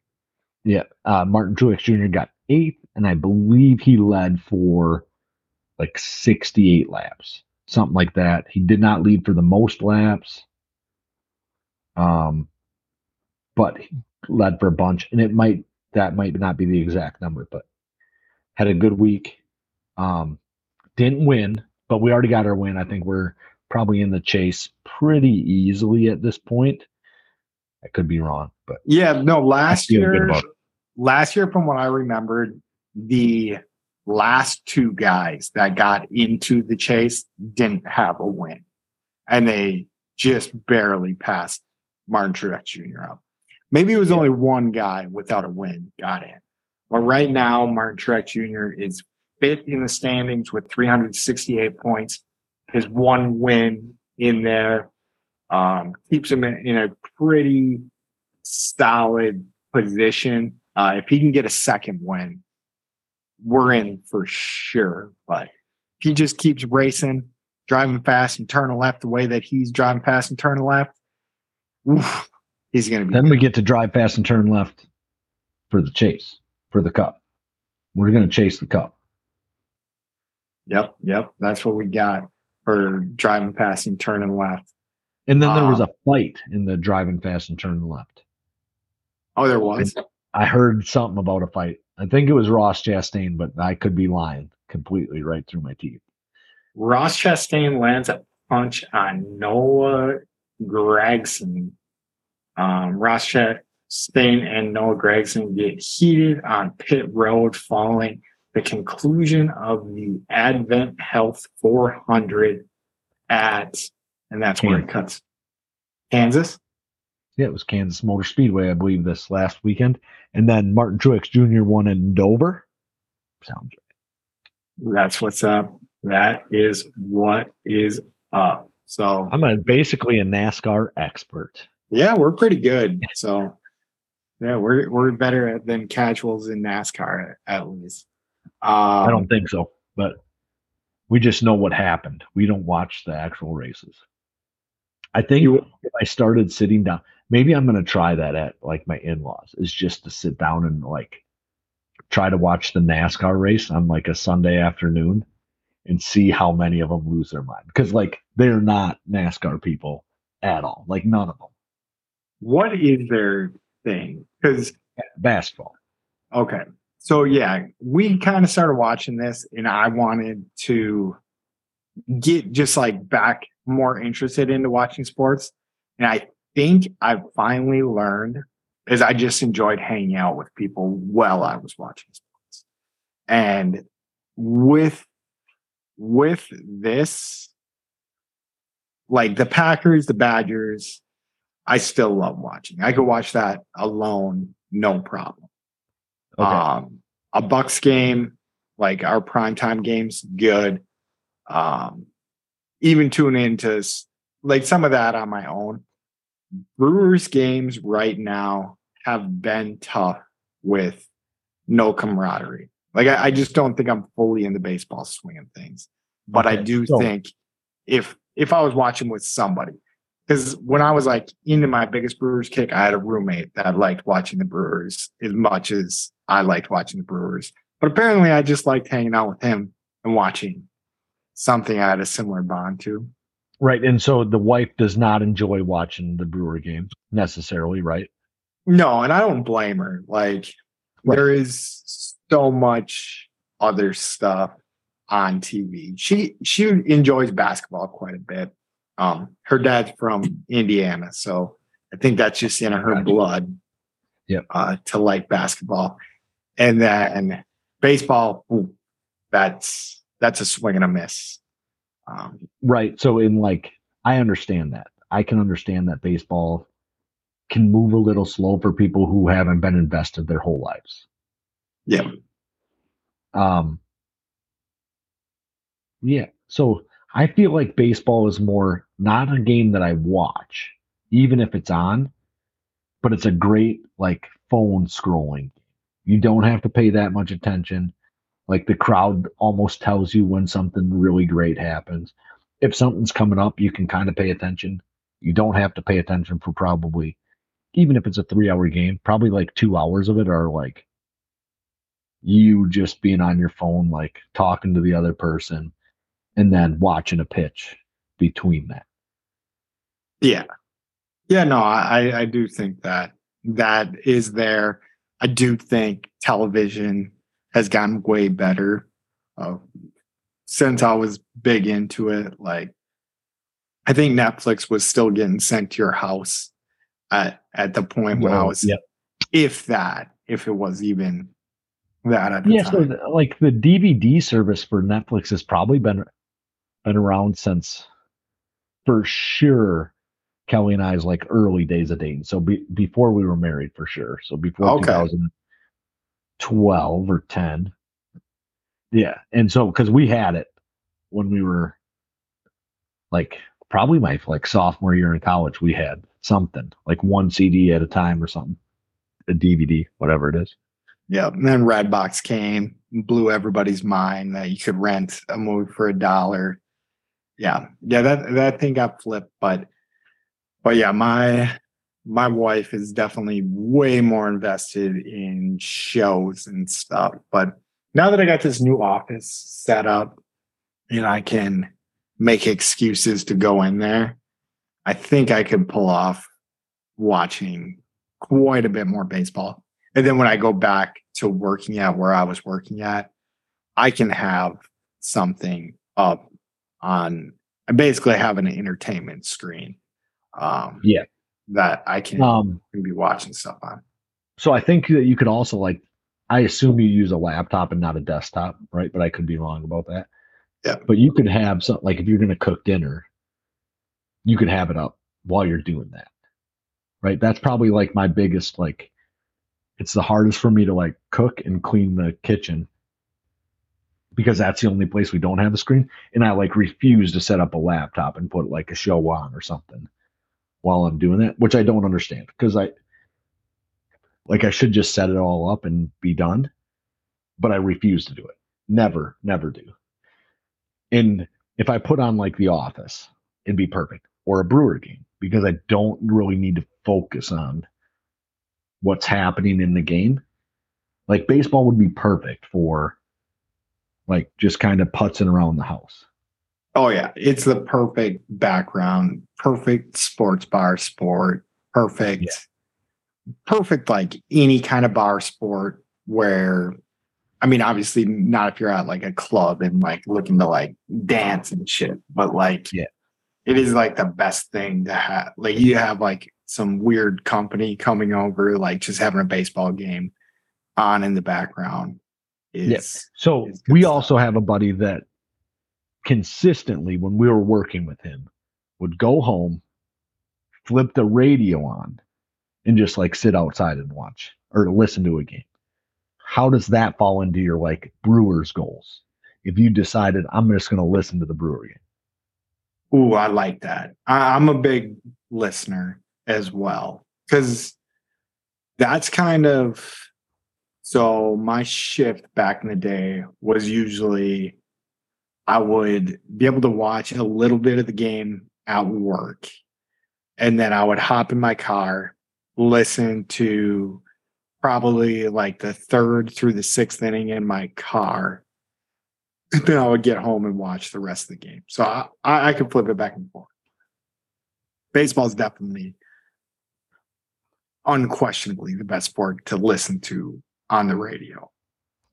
yeah, uh, Martin Truex Jr. got eight, and I believe he led for like sixty-eight laps, something like that. He did not lead for the most laps, um, but he led for a bunch, and it might that might not be the exact number, but had a good week. Um, didn't win, but we already got our win. I think we're probably in the chase pretty easily at this point. I could be wrong, but Yeah, no, last year, last year, from what I remembered, the last two guys that got into the chase didn't have a win. And they just barely passed Martin Truex Jr. up. Maybe it was only one guy without a win got in. But right now, Martin Truex Jr. is fifth in the standings with 368 points. His one win in there um, keeps him in, in a pretty solid position. Uh, if he can get a second win, we're in for sure. But if he just keeps racing, driving fast and turning left the way that he's driving fast and turning left, oof, he's going to be. then we get to drive fast and turn left for the chase for the cup. We're going to chase the cup. Yep, yep. That's what we got for driving fast and turning left. And then there was Ah. a fight in the driving fast and turning left. Oh, there was. I heard something about a fight. I think it was Ross Chastain, but I could be lying completely right through my teeth. Ross Chastain lands a punch on Noah Gragson. Um, Ross Chastain and Noah Gragson get heated on pit road following the conclusion of the Advent Health 400 at, and that's where it cuts. Kansas. Yeah, it was Kansas Motor Speedway, I believe, this last weekend. And then Martin Truex Jr. won in Dover. Sounds right. That's what's up. That is what is up. So I'm a, basically a NASCAR expert. Yeah, we're pretty good. So yeah, we're we're better than casuals in NASCAR at least. Um, I don't think so, but we just know what happened. We don't watch the actual races. I think You- if I started sitting down, maybe I'm going to try that at like my in-laws is just to sit down and like try to watch the NASCAR race on like a Sunday afternoon and see how many of them lose their mind because like they're not NASCAR people at all, like none of them. What is their thing? Because Basketball. okay, so yeah, we kind of started watching this, and I wanted to get just like back more interested into watching sports, and I think I finally learned is I just enjoyed hanging out with people while I was watching sports. And with with this, like the Packers, the Badgers, I still love watching. I could watch that alone, no problem. Okay. Um, a Bucks game, like our primetime games, good. Um, even tune into like some of that on my own. Brewers games right now have been tough with no camaraderie. Like I, I just don't think I'm fully in the baseball swing of things. But I do so- think if if I was watching with somebody, because when I was like into my biggest Brewers kick, I had a roommate that liked watching the Brewers as much as I liked watching the Brewers. But apparently, I just liked hanging out with him and watching something I had a similar bond to. Right. And so the wife does not enjoy watching the Brewer game necessarily, right? No, and I don't blame her. Like Right. there is so much other stuff on TV. She she enjoys basketball quite a bit. Um, her dad's from Indiana, so I think that's just in her Gotcha. blood. Yep. Uh, to like basketball, and then baseball. ooh, that's that's a swing and a miss. Um, Right. So in like I understand that. I can understand that baseball can move a little slow for people who haven't been invested their whole lives. yeah, Um Yeah. So I feel like baseball is more not a game that I watch, even if it's on, but it's a great like phone scrolling. You don't have to pay that much attention. Like the crowd almost tells you when something really great happens. If something's coming up, you can kind of pay attention. You don't have to pay attention for probably, even if it's a three hour game, probably like two hours of it are like you just being on your phone, like talking to the other person and then watching a pitch between that. Yeah. Yeah, no, I, I do think that that is there. I do think television has gotten way better uh, since I was big into it. Like, I think Netflix was still getting sent to your house at, at the point when I was, yep. if that, if it was even that at the Yeah, so time. th- like the DVD service for Netflix has probably been been around since for sure Kelly and I's like early days of dating. So be, before we were married for sure. So before Okay. 2012 or 10. Yeah. And so cuz we had it when we were like probably my like sophomore year in college we had something like one CD at a time or something. A DVD, whatever it is. Yeah, and then Redbox came, blew everybody's mind that you could rent a movie for a dollar. Yeah, yeah, that that thing got flipped, but but yeah, my my wife is definitely way more invested in shows and stuff. But now that I got this new office set up, and I can make excuses to go in there, I think I could pull off watching quite a bit more baseball. And then when I go back to working at where I was working at, I can have something up on I basically have an entertainment screen. Um Yeah. That I can, Um can be watching stuff on. So I think that you could also like I assume you use a laptop and not a desktop, right? But I could be wrong about that. Yeah. But you could have some like if you're gonna cook dinner, you could have it up while you're doing that. Right? That's probably like my biggest like it's the hardest for me to like cook and clean the kitchen because that's the only place we don't have a screen. And I like refuse to set up a laptop and put like a show on or something while I'm doing that, which I don't understand because I like I should just set it all up and be done, but I refuse to do it. Never, never do. And if I put on like The Office, it'd be perfect or a Brewer game because I don't really need to focus on what's happening in the game. Like baseball would be perfect for like just kind of putzing around the house. Oh yeah, it's the perfect background, perfect sports bar sport, perfect, perfect like any kind of bar sport where, I mean, obviously not if you're at like a club and like looking to like dance and shit, but like, Yeah. it is like the best thing to have. Like you have like some weird company coming over, like just having a baseball game on in the background. is So It's we stuff. also have a buddy that consistently, when we were working with him, would go home, flip the radio on, and just like sit outside and watch or listen to a game. How does that fall into your like Brewers goals? If you decided I'm just going to listen to the Brewer game, Ooh, I like that. I, I'm a big listener as well because that's kind of so my shift back in the day was usually I would be able to watch a little bit of the game at work and then I would hop in my car, listen to probably like the third through the sixth inning in my car and then I would get home and watch the rest of the game. So I, I, I can flip it back and forth. Baseball is definitely unquestionably the best sport to listen to on the radio.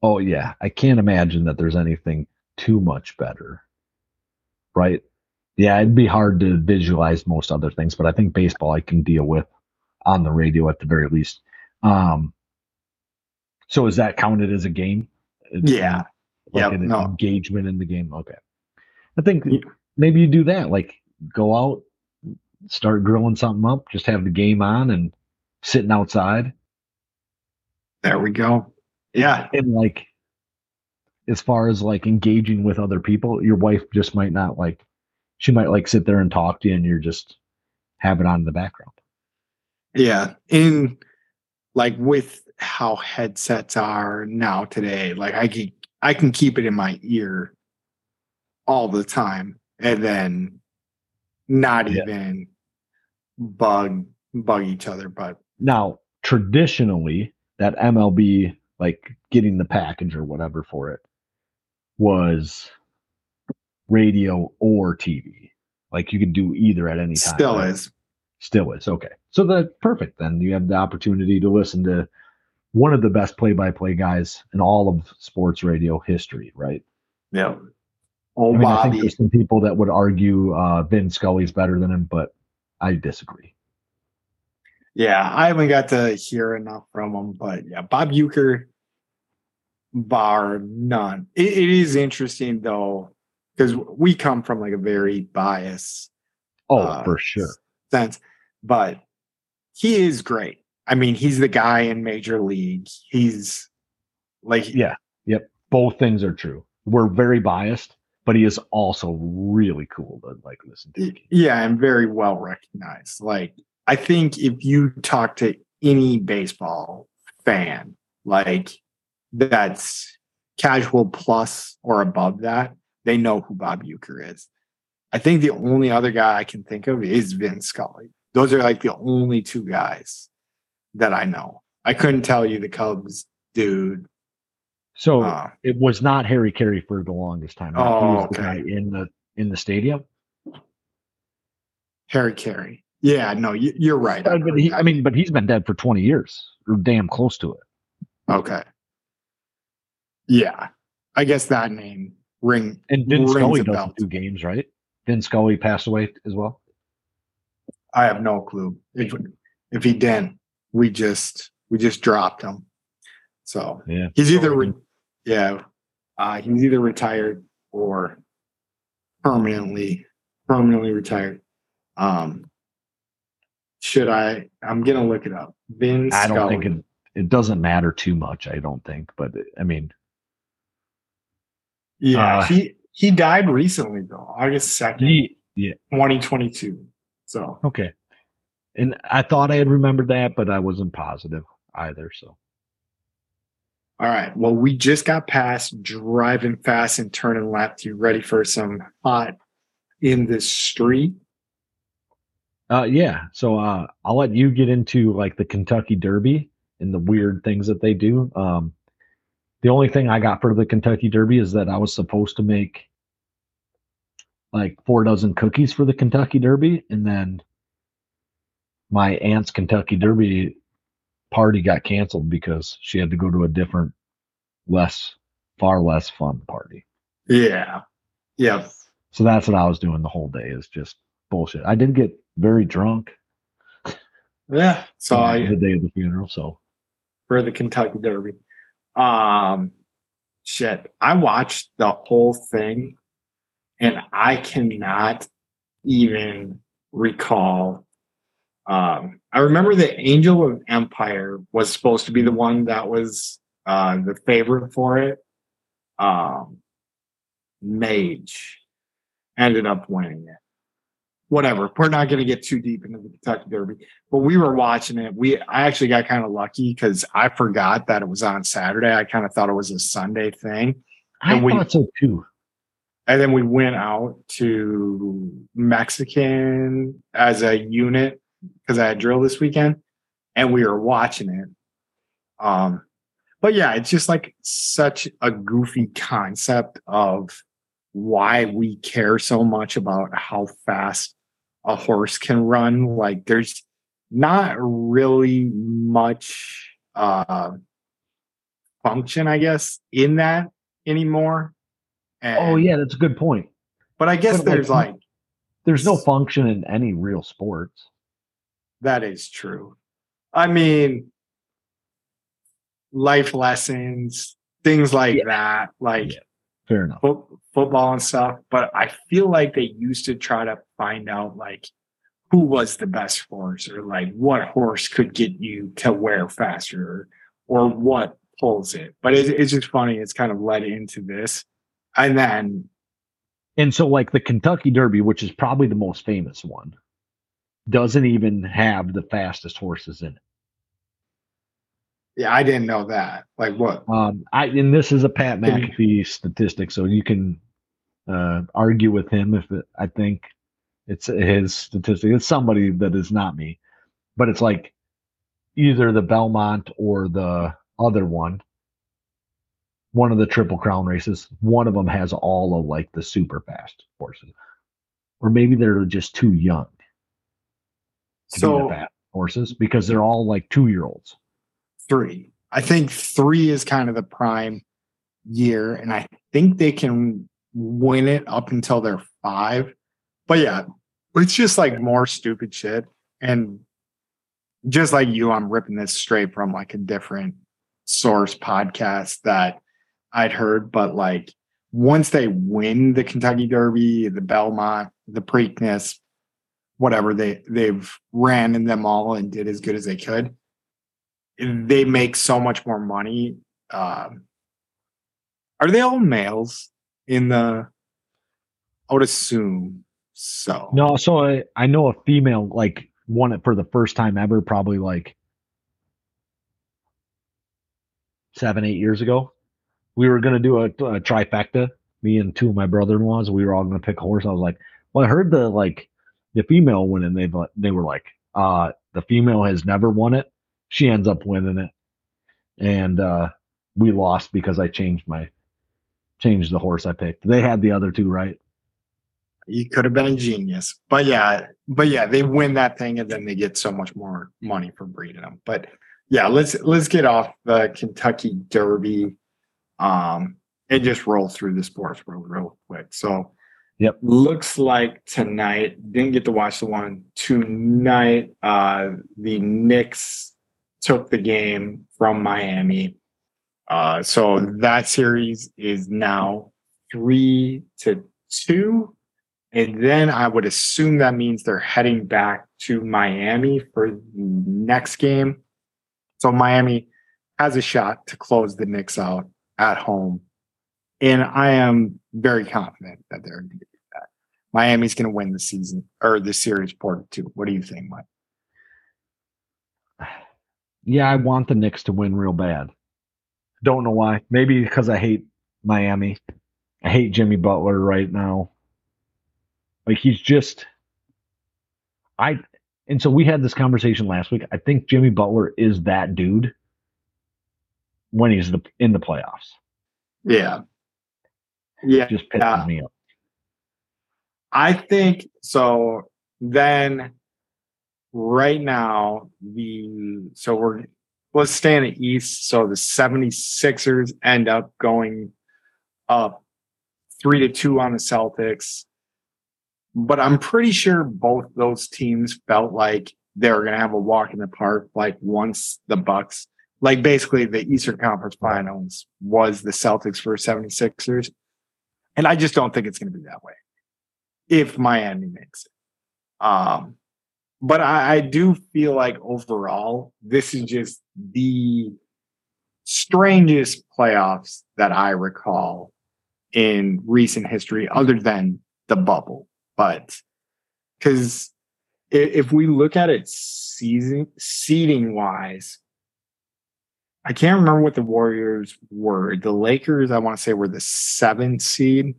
oh yeah, I can't imagine that there's anything too much better, right? Yeah, it'd be hard to visualize most other things, but I think baseball I can deal with on the radio at the very least. Um, so is that counted as a game? It's, Yeah. like Yep, an no. engagement in the game. Okay, I think Yeah. maybe you do that. Like go out, start grilling something up, just have the game on and sitting outside. There we go. Yeah. and like as far as like engaging with other people your wife just might not like she might like sit there and talk to you and you're just have it on in the background Yeah. In like with how headsets are now today, like I can I can keep it in my ear all the time and then not Yeah. even bug bug each other. But now traditionally that mlb like getting the package or whatever for it was radio or tv like you could do either at any time still right? is. Still is. Okay. So that's perfect. Then you have the opportunity to listen to one of the best play by play guys in all of sports radio history, right? Yeah. I Old mean, I think there's some people that would argue uh, Vin Scully's better than him, but I disagree. Yeah, I haven't got to hear enough from him, but yeah, Bob Uecker, bar none. It, it is interesting though, because we come from like a very biased Oh, uh, for sure. sense, but he is great. I mean, he's the guy in major league. He's like, Yeah. Yep. Both things are true. We're very biased, but he is also really cool to like listen to. Yeah, and very well recognized. Like, I think if you talk to any baseball fan, like that's casual plus or above that, they know who Bob Uecker is. I think the only other guy I can think of is Vin Scully. Those are like the only two guys that I know. I couldn't tell you the Cubs dude. So Uh, it was not Harry Caray for the longest time. right? Oh, was the okay. guy in the in the stadium. Harry Caray. Yeah, no, you, you're right. Uh, but he, I mean, but he's been dead for 20 years or damn close to it. Okay. Yeah. I guess that name ring And rings Scully a bell. doesn't do games, right? Vin Scully passed away as well. I have no clue. If, if he didn't, we just we just dropped him. So Yeah. he's either re- yeah, uh, he's either retired or permanently permanently retired. Um should I I'm gonna look it up. Vin I don't Scully. think it, it doesn't matter too much. I don't think, but I mean, yeah, uh, he he died recently though, August second, yeah, twenty twenty two. So okay. And I thought I had remembered that, but I wasn't positive either. So All right. Well, we just got past driving fast and turning left. You ready for some hot in the street? Uh, yeah. So uh, I'll let you get into like the Kentucky Derby and the weird things that they do. Um, the only thing I got for the Kentucky Derby is that I was supposed to make like four dozen cookies for the Kentucky Derby, and then my aunt's Kentucky Derby party got canceled because she had to go to a different, less, far less fun party. Yeah. Yeah. So that's what I was doing the whole day is just bullshit. I did get very drunk. Yeah. So I the day of the funeral. So for the Kentucky Derby. Um shit. I watched the whole thing and I cannot even recall. Um, I remember the Angel of Empire was supposed to be the one that was uh, the favorite for it. Um, Mage ended up winning it. Whatever. We're not going to get too deep into the Kentucky Derby, but we were watching it. We I actually got kind of lucky because I forgot that it was on Saturday. I kind of thought it was a Sunday thing. I And we- thought so too. And then we went out to Mexican as a unit because I had drill this weekend and we were watching it. Um, but yeah, it's just like such a goofy concept of why we care so much about how fast a horse can run. Like there's not really much uh function, I guess, in that anymore. Oh yeah, that's a good point. but I guess But, like, there's like There's no function in any real sports. that is true. I mean, life lessons, things like Yeah. that, like Yeah. Fair enough. fo- football and stuff. But I feel like they used to try to find out like who was the best horse or like what horse could get you to wear faster or what pulls it. But it, it's just funny. It's kind of led into this. And then And so, like the Kentucky Derby, which is probably the most famous one, doesn't even have the fastest horses in it. yeah, I didn't know that. Like what? Um, I and this is a Pat McAfee statistic, so you can uh, argue with him if it, I think it's his statistic. It's somebody that is not me, but it's like either the Belmont or the other one. One of the Triple Crown races, one of them has all of like the super fast horses, or maybe they're just too young to be So the fast horses because they're all like two year olds. three. I think three is kind of the prime year, and I think they can win it up until they're five. But yeah, it's just like more stupid shit. And just like you, I'm ripping this straight from like a different source podcast that I'd heard. But like once they win the Kentucky Derby, the Belmont, the Preakness, whatever they they've ran in them all and did as good as they could they make so much more money. Um, are they all males in the? I would assume so. No, so I, I know a female like won it for the first time ever, probably like seven, eight years ago. We were gonna do a, a trifecta. Me and two of my brother-in-laws. We were all gonna pick a horse. I was like, well, I heard the like the female win, and they they were like, uh, the female has never won it. She ends up winning it, and uh, we lost because I changed my changed the horse I picked. They had the other two right. You could have been a genius, but yeah, but yeah, they win that thing and then they get so much more money for breeding them. But yeah, let's let's get off the Kentucky Derby, um, and just roll through the sports world real quick. So, Yep. looks like tonight didn't get to watch the one tonight. Uh, the Knicks took the game from Miami. Uh, so that series is now three to two. And mm-hmm. then I would assume that means they're heading back to Miami for the next game. So Miami has a shot to close the Knicks out at home. And I am very confident that they're going to do that. Miami's going to win the season or the series to two. What do you think, Mike? Yeah, I want the Knicks to win real bad. Don't know why. Maybe because I hate Miami. I hate Jimmy Butler right now. Like he's just I and so we had this conversation last week. I think Jimmy Butler is that dude when he's the in the playoffs. Yeah. Yeah. Just pisses Yeah. me off. I think so. Then, right now, the so we're let's stay in the East. So the 76ers end up going up three to two on the Celtics. But I'm pretty sure both those teams felt like they were going to have a walk in the park. Like once the Bucks like basically the Eastern Conference Finals was the Celtics for 76ers. And I just don't think it's going to be that way if Miami makes it. Um, but I, I do feel like overall, this is just the strangest playoffs that I recall in recent history, other than the bubble. But because if we look at it season seeding wise, I can't remember what the Warriors were. The Lakers, I want to say, were the seventh seed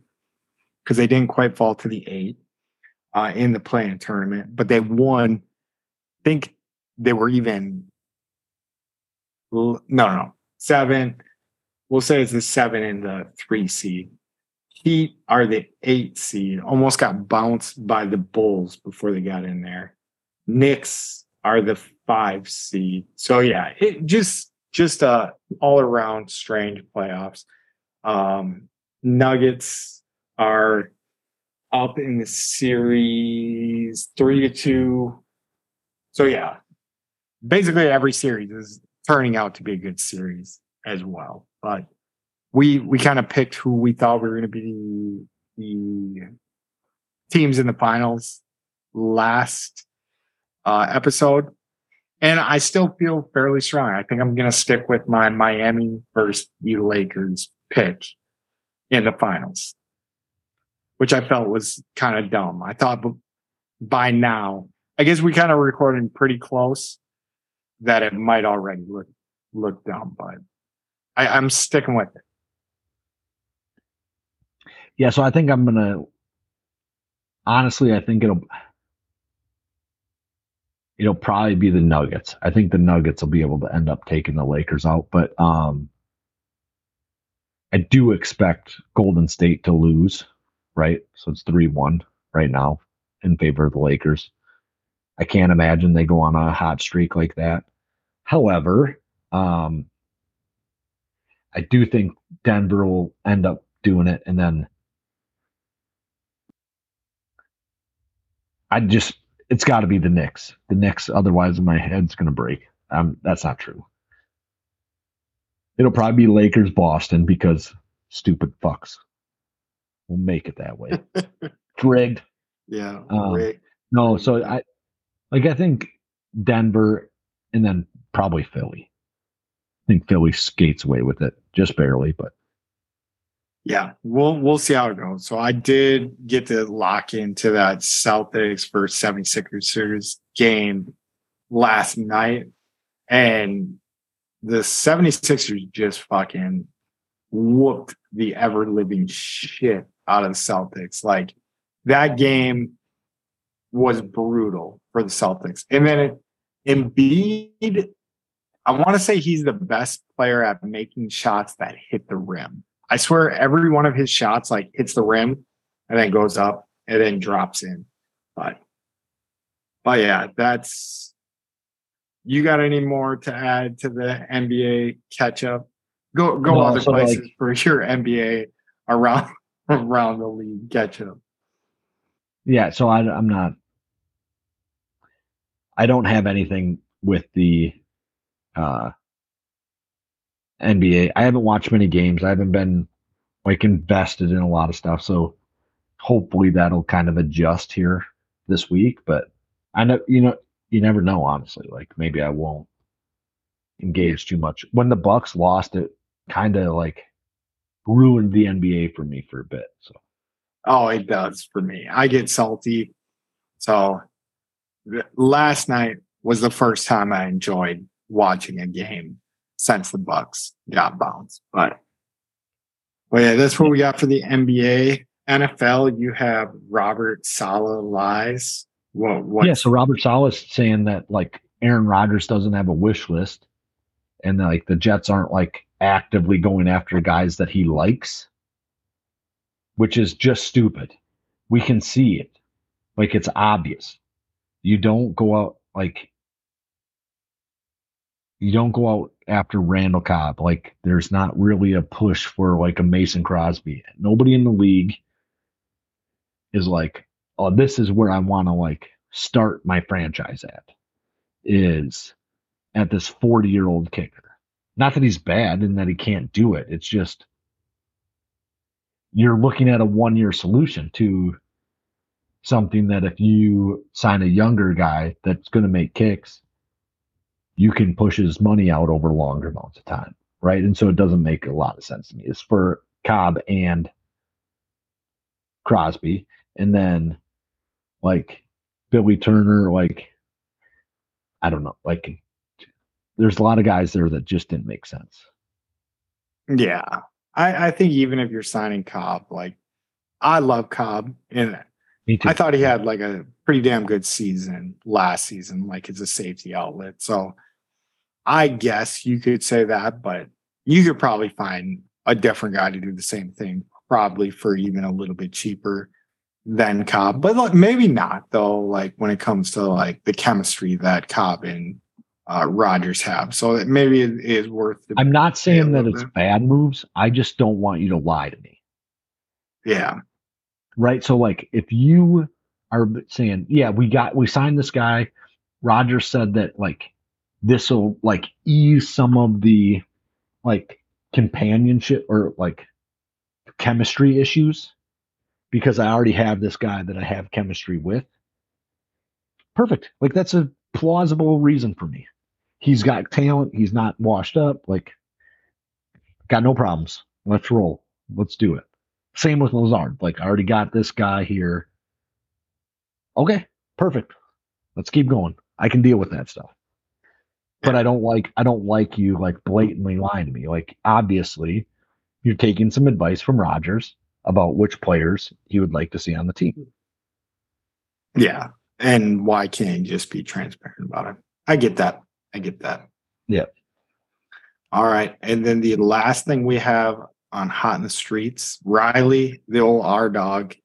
because they didn't quite fall to the eight uh, in the play-in tournament, but they won. I think they were even no, no, seven. We'll say it's the seven and the three seed. Heat are the eight seed. Almost got bounced by the Bulls before they got in there. Knicks are the five seed. So yeah, it just just a all around strange playoffs. Um, Nuggets are up in the series three to two. So yeah, basically every series is turning out to be a good series as well. But we we kind of picked who we thought we were going to be the, teams in the finals last uh, episode, and I still feel fairly strong. I think I'm going to stick with my Miami versus the Lakers pick in the finals which I felt was kind of dumb. I thought by now, I guess we kind of recording pretty close that it might already look look dumb, but I, I'm sticking with it. Yeah, so I think I'm gonna honestly, I think it'll it'll probably be the Nuggets. I think the Nuggets will be able to end up taking the Lakers out, but um I do expect Golden State to lose right? So it's 3 1 right now in favor of the Lakers. I can't imagine they go on a hot streak like that. However, um, I do think Denver will end up doing it. And then I just, it's got to be the Knicks. The Knicks, otherwise, my head's going to break. Um, that's not true. It'll probably be Lakers Boston because stupid fucks. We'll make it that way. [LAUGHS] rigged. Yeah. Um, rigged. No, so I like I think Denver and then probably Philly. I think Philly skates away with it just barely, but yeah, we'll we'll see how it goes. So I did get to lock into that Celtics for 76ers game last night. And the 76ers just fucking whooped the ever living shit out of the Celtics. Like that game was brutal for the Celtics. And then it, Embiid, I want to say he's the best player at making shots that hit the rim. I swear every one of his shots like hits the rim and then goes up and then drops in. But but yeah, that's you got any more to add to the NBA catch up? Go go no, other so places like, for your NBA around [LAUGHS] around the league catch up. Yeah, so I, I'm not. I don't have anything with the uh, NBA. I haven't watched many games. I haven't been like invested in a lot of stuff. So hopefully that'll kind of adjust here this week. But I know you know you never know. Honestly, like maybe I won't engage too much. When the Bucks lost, it kind of like ruined the NBA for me for a bit. So, oh, it does for me. I get salty. So, last night was the first time I enjoyed watching a game since the Bucks got bounced. But, well, yeah, that's what we got for the NBA. NFL, you have Robert Saleh lies. What? Yeah, so Robert Saleh is saying that like Aaron Rodgers doesn't have a wish list, and like the Jets aren't like actively going after guys that he likes, which is just stupid. We can see it. Like it's obvious. You don't go out like you don't go out after Randall Cobb. Like there's not really a push for like a Mason Crosby. Nobody in the league is like, oh, this is where I want to like start my franchise at. Is at this 40 year old kicker. Not that he's bad and that he can't do it. It's just you're looking at a one year solution to something that if you sign a younger guy that's going to make kicks, you can push his money out over longer amounts of time, right? And so it doesn't make a lot of sense to me. It's for Cobb and Crosby, and then like Billy Turner, like I don't know, like there's a lot of guys there that just didn't make sense. Yeah. I, I think even if you're signing Cobb, like I love Cobb and Me too. I thought he had like a pretty damn good season last season, like as a safety outlet. So I guess you could say that, but you could probably find a different guy to do the same thing, probably for even a little bit cheaper than Cobb. But like, maybe not though, like when it comes to like the chemistry that Cobb and uh Rodgers have. So it- maybe it is worth the I'm not saying that it's bit. bad moves. I just don't want you to lie to me. yeah. right? So like if you are saying, yeah, we got we signed this guy, Roger said that like this will like ease some of the like companionship or like chemistry issues because I already have this guy that I have chemistry with. Perfect. Like that's a plausible reason for me. He's got talent, he's not washed up, like got no problems. Let's roll. Let's do it. Same with Lazard. Like, I already got this guy here. Okay, perfect. Let's keep going. I can deal with that stuff. But I don't like I don't like you like blatantly lying to me. Like, obviously, you're taking some advice from Rodgers about which players he would like to see on the team. Yeah. And why can't you just be transparent about it? I get that. I get that. Yeah. All right. And then the last thing we have on Hot in the Streets, Riley, the old R dog,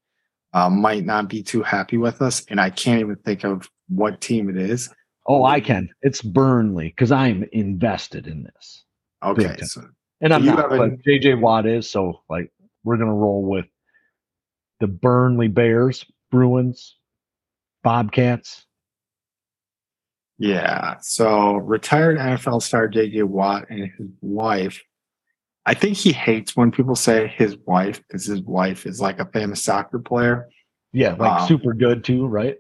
uh, might not be too happy with us. And I can't even think of what team it is. Oh, I can. It's Burnley because I'm invested in this. Okay. So And I'm not, but JJ Watt is. So, like, we're going to roll with the Burnley Bears, Bruins, Bobcats. Yeah. So retired NFL star JJ Watt and his wife. I think he hates when people say his wife because his wife is like a famous soccer player. Yeah, like Wow. super good too, right?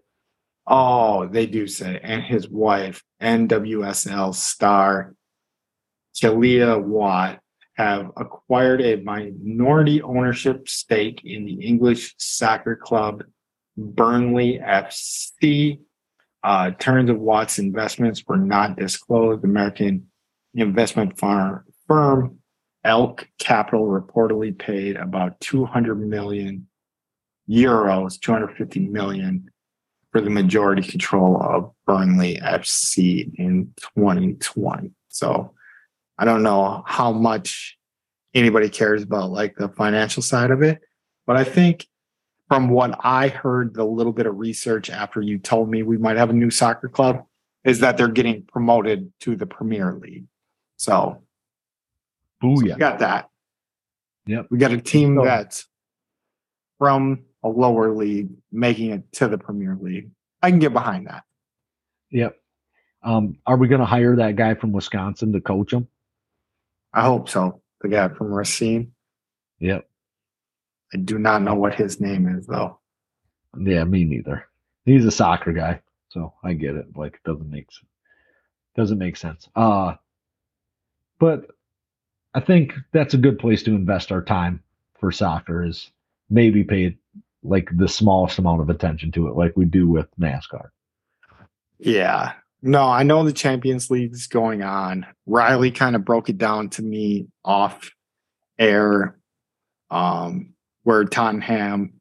Oh, they do say, and his wife, NWSL star Kealia Watt, have acquired a minority ownership stake in the English soccer club Burnley FC. Uh, terms of Watt's investments were not disclosed. American investment firm Elk Capital reportedly paid about 200 million euros, 250 million for the majority control of Burnley FC in 2020. So I don't know how much anybody cares about like the financial side of it, but I think from what I heard, the little bit of research after you told me we might have a new soccer club is that they're getting promoted to the Premier League. So Booyah. we got that. Yep. We got a team So- that's from a lower league making it to the Premier League. I can get behind that. Yep. Um, are we going to hire that guy from Wisconsin to coach him? I hope so. The guy from Racine. Yep. I do not know what his name is though. Yeah, me neither. He's a soccer guy, so I get it. Like, it doesn't make doesn't make sense. Uh, but I think that's a good place to invest our time for soccer. Is maybe pay like the smallest amount of attention to it, like we do with NASCAR. Yeah. No, I know the Champions League is going on. Riley kind of broke it down to me off air, um, where Tottenham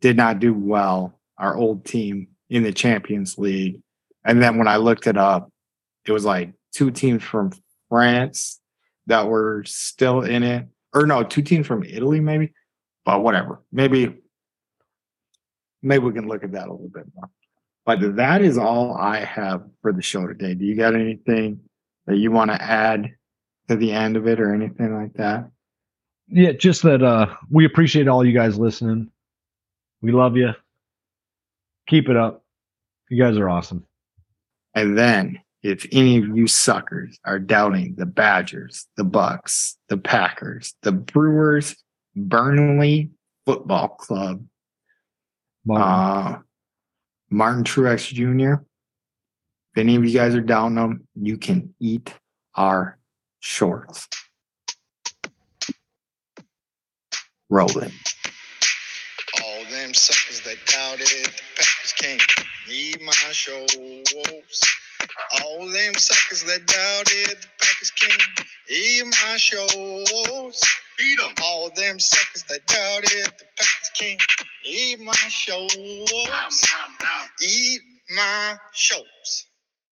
did not do well, our old team in the Champions League. And then when I looked it up, it was like two teams from France that were still in it. Or no, two teams from Italy, maybe. But whatever. Maybe maybe we can look at that a little bit more. But that is all I have for the show today. Do you got anything that you want to add to the end of it or anything like that? Yeah, just that uh we appreciate all you guys listening. We love you. Keep it up. You guys are awesome. And then if any of you suckers are doubting the Badgers, the Bucks, the Packers, the Brewers, Burnley Football Club, Martin, uh, Martin Truex Jr. If any of you guys are down them, you can eat our shorts. Rolling. All them suckers that doubted the Packers can't need my shows. All them suckers that doubted the Packers can't eat my shows. Beat 'em. All them suckers that doubted the Packers can't eat my shows. Eat my shows.